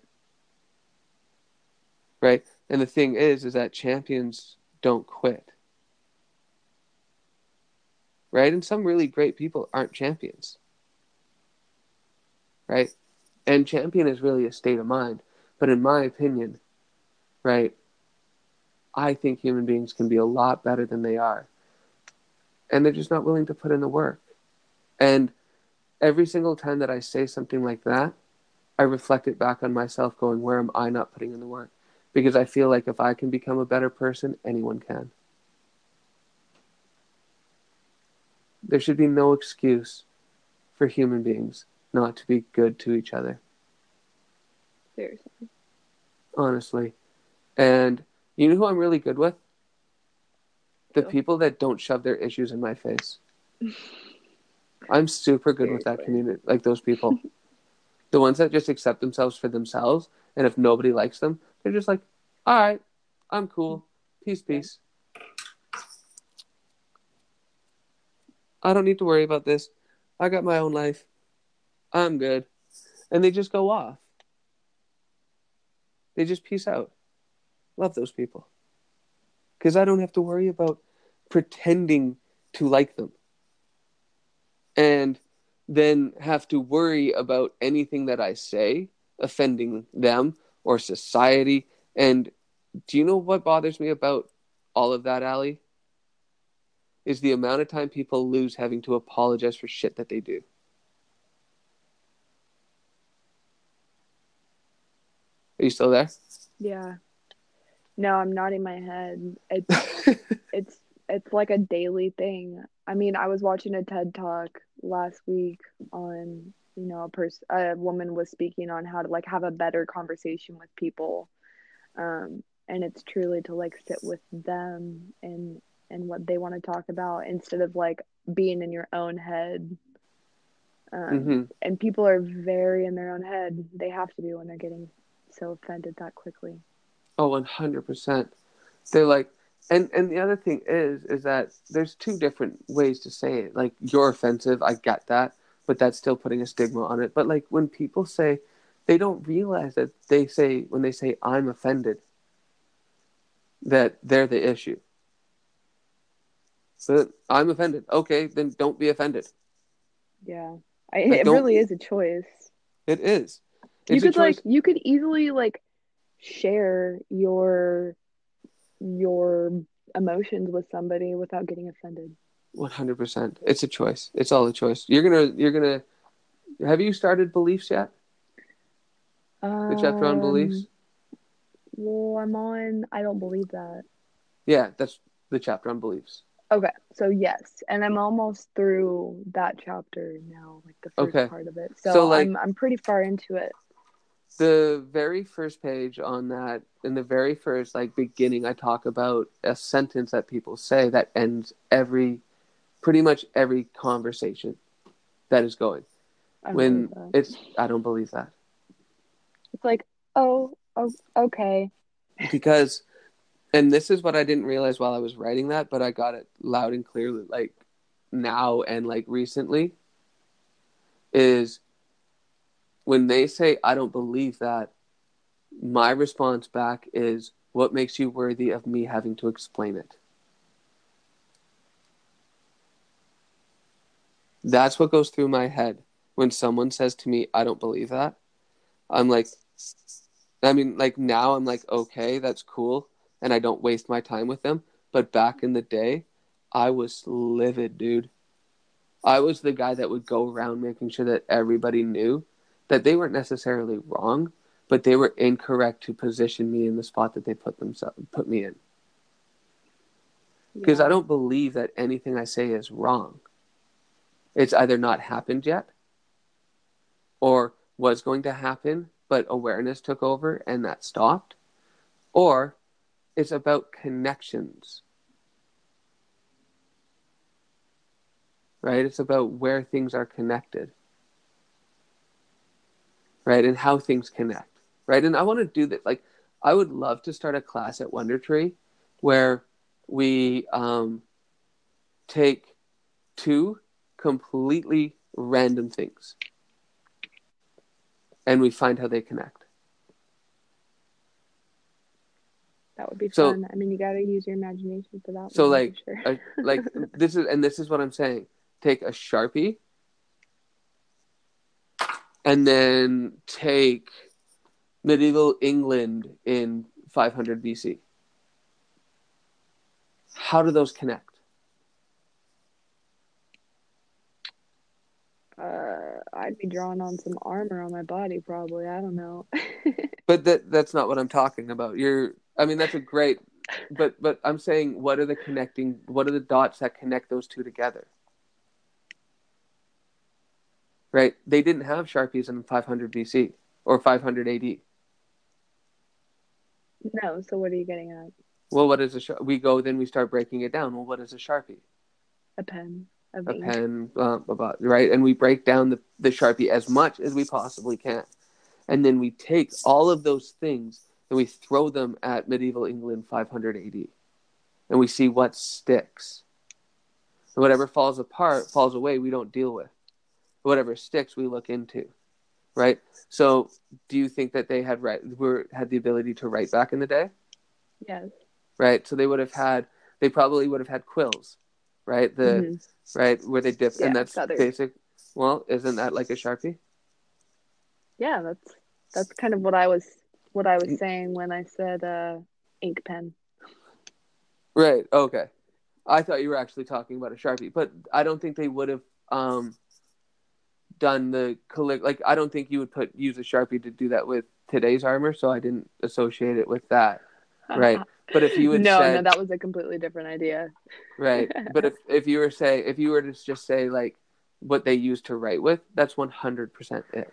Right? And the thing is, is that champions don't quit. Right? And some really great people aren't champions. Right? And champion is really a state of mind. But in my opinion, right, I think human beings can be a lot better than they are. And they're just not willing to put in the work. And every single time that I say something like that, I reflect it back on myself, going, where am I not putting in the work? Because I feel like if I can become a better person, anyone can. There should be no excuse for human beings not to be good to each other, Seriously. honestly. And you know who I'm really good with? The Who? people that don't shove their issues in my face. I'm super good with that community, like those people. *laughs* the ones that just accept themselves for themselves, and if nobody likes them, they're just like, all right, I'm cool. Peace, peace. I don't need to worry about this. I got my own life. I'm good. And they just go off. They just peace out. Love those people. Because I don't have to worry about pretending to like them. And then have to worry about anything that I say offending them or society. And do you know what bothers me about all of that, Allie? Is the amount of time people lose having to apologize for shit that they do. Are you still there? Yeah. No, I'm nodding my head. It's *laughs* it's it's like a daily thing. I mean, I was watching a TED talk last week on, you know, a person a woman was speaking on how to like have a better conversation with people. Um and it's truly to like sit with them and and what they want to talk about instead of like being in your own head. Um, hmm and people are very in their own head. They have to be when they're getting so offended that quickly. Oh, Oh, one hundred percent. They're like, and and the other thing is, is that there's two different ways to say it. Like you're offensive, I get that, but that's still putting a stigma on it. But like when people say, they don't realize that they say when they say I'm offended, that they're the issue. So I'm offended. Okay, then don't be offended. Yeah. I, Like, it really is a choice. It is. You could like you could easily like share your your emotions with somebody without getting offended. One hundred percent. It's a choice. It's all a choice. You're gonna. You're gonna. Have you started beliefs yet? The chapter on beliefs. Um, Well, I'm on. I don't believe that. Yeah, that's the chapter on beliefs. Okay, so yes, and I'm almost through that chapter now, like the first Okay. part of it. So, So, like- I'm I'm pretty far into it. The very first page on that, in the very first like beginning, I talk about a sentence that people say that ends every, pretty much every conversation. that is going. I When it's I don't believe that. it's like, oh, oh, okay. because and this is what I didn't realize while I was writing that, but I got it loud and clear like now and like recently is when they say I don't believe that my response back is what makes you worthy of me having to explain it. That's what goes through my head when someone says to me I don't believe that. I'm like I mean, like now I'm like, okay, that's cool, and I don't waste my time with them. But back in the day, I was livid, dude. I was the guy that would go around making sure that everybody knew that they weren't necessarily wrong, but they were incorrect to position me in the spot that they put themselves put me in. Because Yeah. I don't believe that anything I say is wrong. It's either not happened yet, or was going to happen, but awareness took over and that stopped, or it's about connections. Right? It's about where things are connected. Right? And how things connect. Right? And I want to do that. Like, I would love to start a class at Wonder Tree where we um, take two completely random things and we find how they connect. That would be So- fun. I mean, you got to use your imagination for that. So, one, like, sure. a, like *laughs* this is and this is what I'm saying. Take a sharpie, and then take medieval England in 500 BC. How do those connect? uh, I'd be drawing on some armor on my body, probably. I don't know. *laughs* But that that's not what I'm talking about. You're I mean that's a great but but I'm saying what are the connecting what are the dots that connect those two together? Right? They didn't have Sharpies in 500 BC or 500 AD. no. So what are you getting at? Well, what is a Shar- we go then we start breaking it down. Well, what is a Sharpie? A pen. A pen, blah, blah, blah, right? And we break down the, the Sharpie as much as we possibly can. And then we take all of those things and we throw them at medieval England 500 AD. And we see what sticks. And whatever falls apart, falls away, we don't deal with. Whatever sticks, we look into. Right? So, do you think that they had right, were had the ability to write back in the day? Yes. Right? So they would have had, they probably would have had quills, right? The Mhm. right where they dip, Yeah, and that's feathers. basic. Well, isn't that like a sharpie? Yeah, that's that's kind of what I was what I Mm. was saying when I said uh, ink pen. Right. Okay. I thought you were actually talking about a sharpie, but I don't think they would have um, done the like. I don't think you would put use a sharpie to do that with today's armor, so I didn't associate it with that. Right. *laughs* But if you would no, said no, that was a completely different idea. right, *laughs* but if if you were say if you were to just say like what they used to write with, that's one hundred percent it.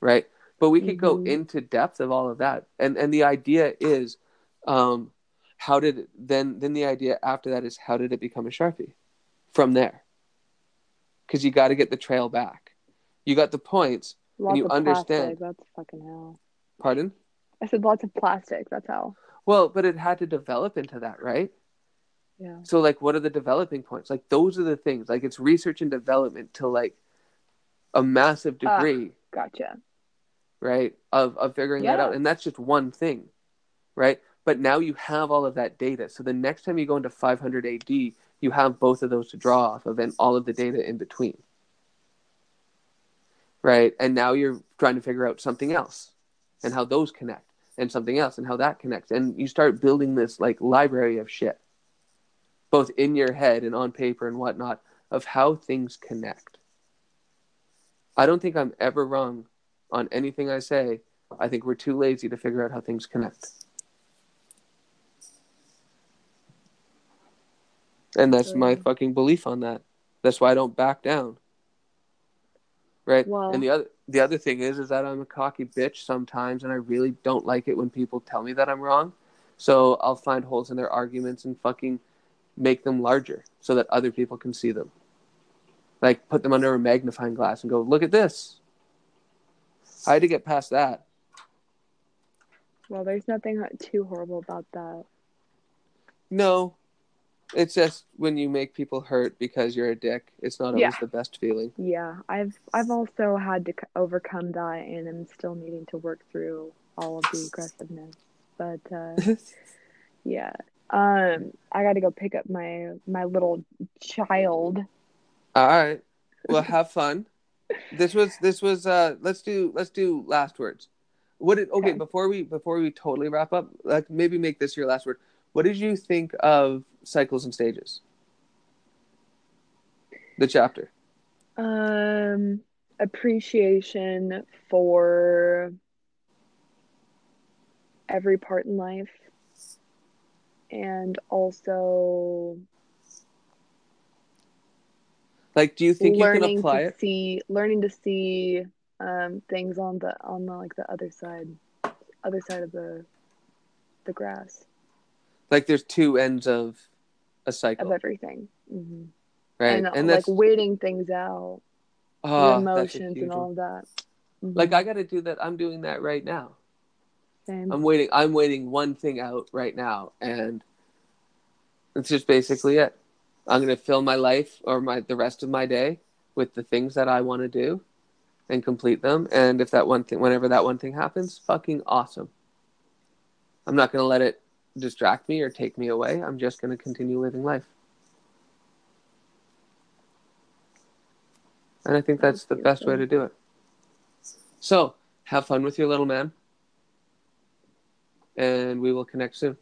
Right. But we could go Mhm. into depth of all of that, and and the idea is, um, how did it, then then the idea after that is how did it become a sharpie, from there. Because you got to get the trail back. You got the points. Lots you of understand. plastic. That's fucking hell. Pardon. I said lots of plastic. That's how. Well, but it had to develop into that, right? Yeah. So like what are the developing points? Like those are the things. Like it's research and development to like a massive Ah. degree, Gotcha. right? Of of figuring that out. And that's just one thing. Right? But now you have all of that data. So the next time you go into 500 AD, you have both of those to draw off of and all of the data in between. Right? And now you're trying to figure out something else and how those connect and something else and how that connects. And you start building this like library of shit, both in your head and on paper and whatnot, of how things connect. I don't think I'm ever wrong on anything I say. I think we're too lazy to figure out how things connect. And that's my fucking belief on that. That's why I don't back down. Right? Well- and the other the other thing is is that I'm a cocky bitch sometimes and I really don't like it when people tell me that I'm wrong. So I'll find holes in their arguments and fucking make them larger so that other people can see them. like put them under a magnifying glass and go, look at this. I had to get past that. Well, there's nothing too horrible about that. No, it's just when you make people hurt because you're a dick. It's not always Yeah. the best feeling. Yeah, I've I've also had to overcome that, and I'm still needing to work through all of the *laughs* aggressiveness. But uh, *laughs* yeah, um, I got to go pick up my my little child. All right. Well, *laughs* have fun. This was this was uh let's do let's do last words. What did okay, Okay. before we before we totally wrap up, like maybe make this your last word. What did you think of cycles and stages? The chapter. Um, appreciation for every part in life, and also Like do you think you can apply to it? see learning to see um things on the on the like the other side other side of the the grass Like there's two ends of a cycle of everything hmm right? and, And, like waiting things out oh, your that's a emotions and all of that Mhm. Like I got to do that. I'm doing that right now. Same. I'm waiting. I'm waiting one thing out right now, and it's just basically it. I'm gonna fill my life or my the rest of my day with the things that I want to do, and complete them. And if that one thing, whenever that one thing happens, fucking awesome. I'm not gonna let it distract me or take me away. I'm just gonna continue living life. And I think that's the best way to do it. So, have fun with your little man. And we will connect soon.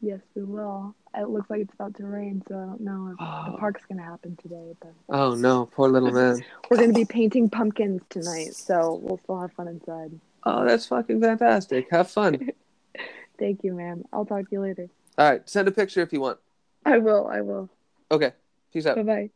yes we will it looks like it's about to rain so i don't know if the Oh. park's gonna happen today but Oh no, poor little man. we're gonna be painting pumpkins tonight so we'll still have fun inside Oh, that's fucking fantastic. Have fun. *laughs* thank you ma'am. i'll talk to you later All right, send a picture if you want. i will i will Okay, peace out. bye bye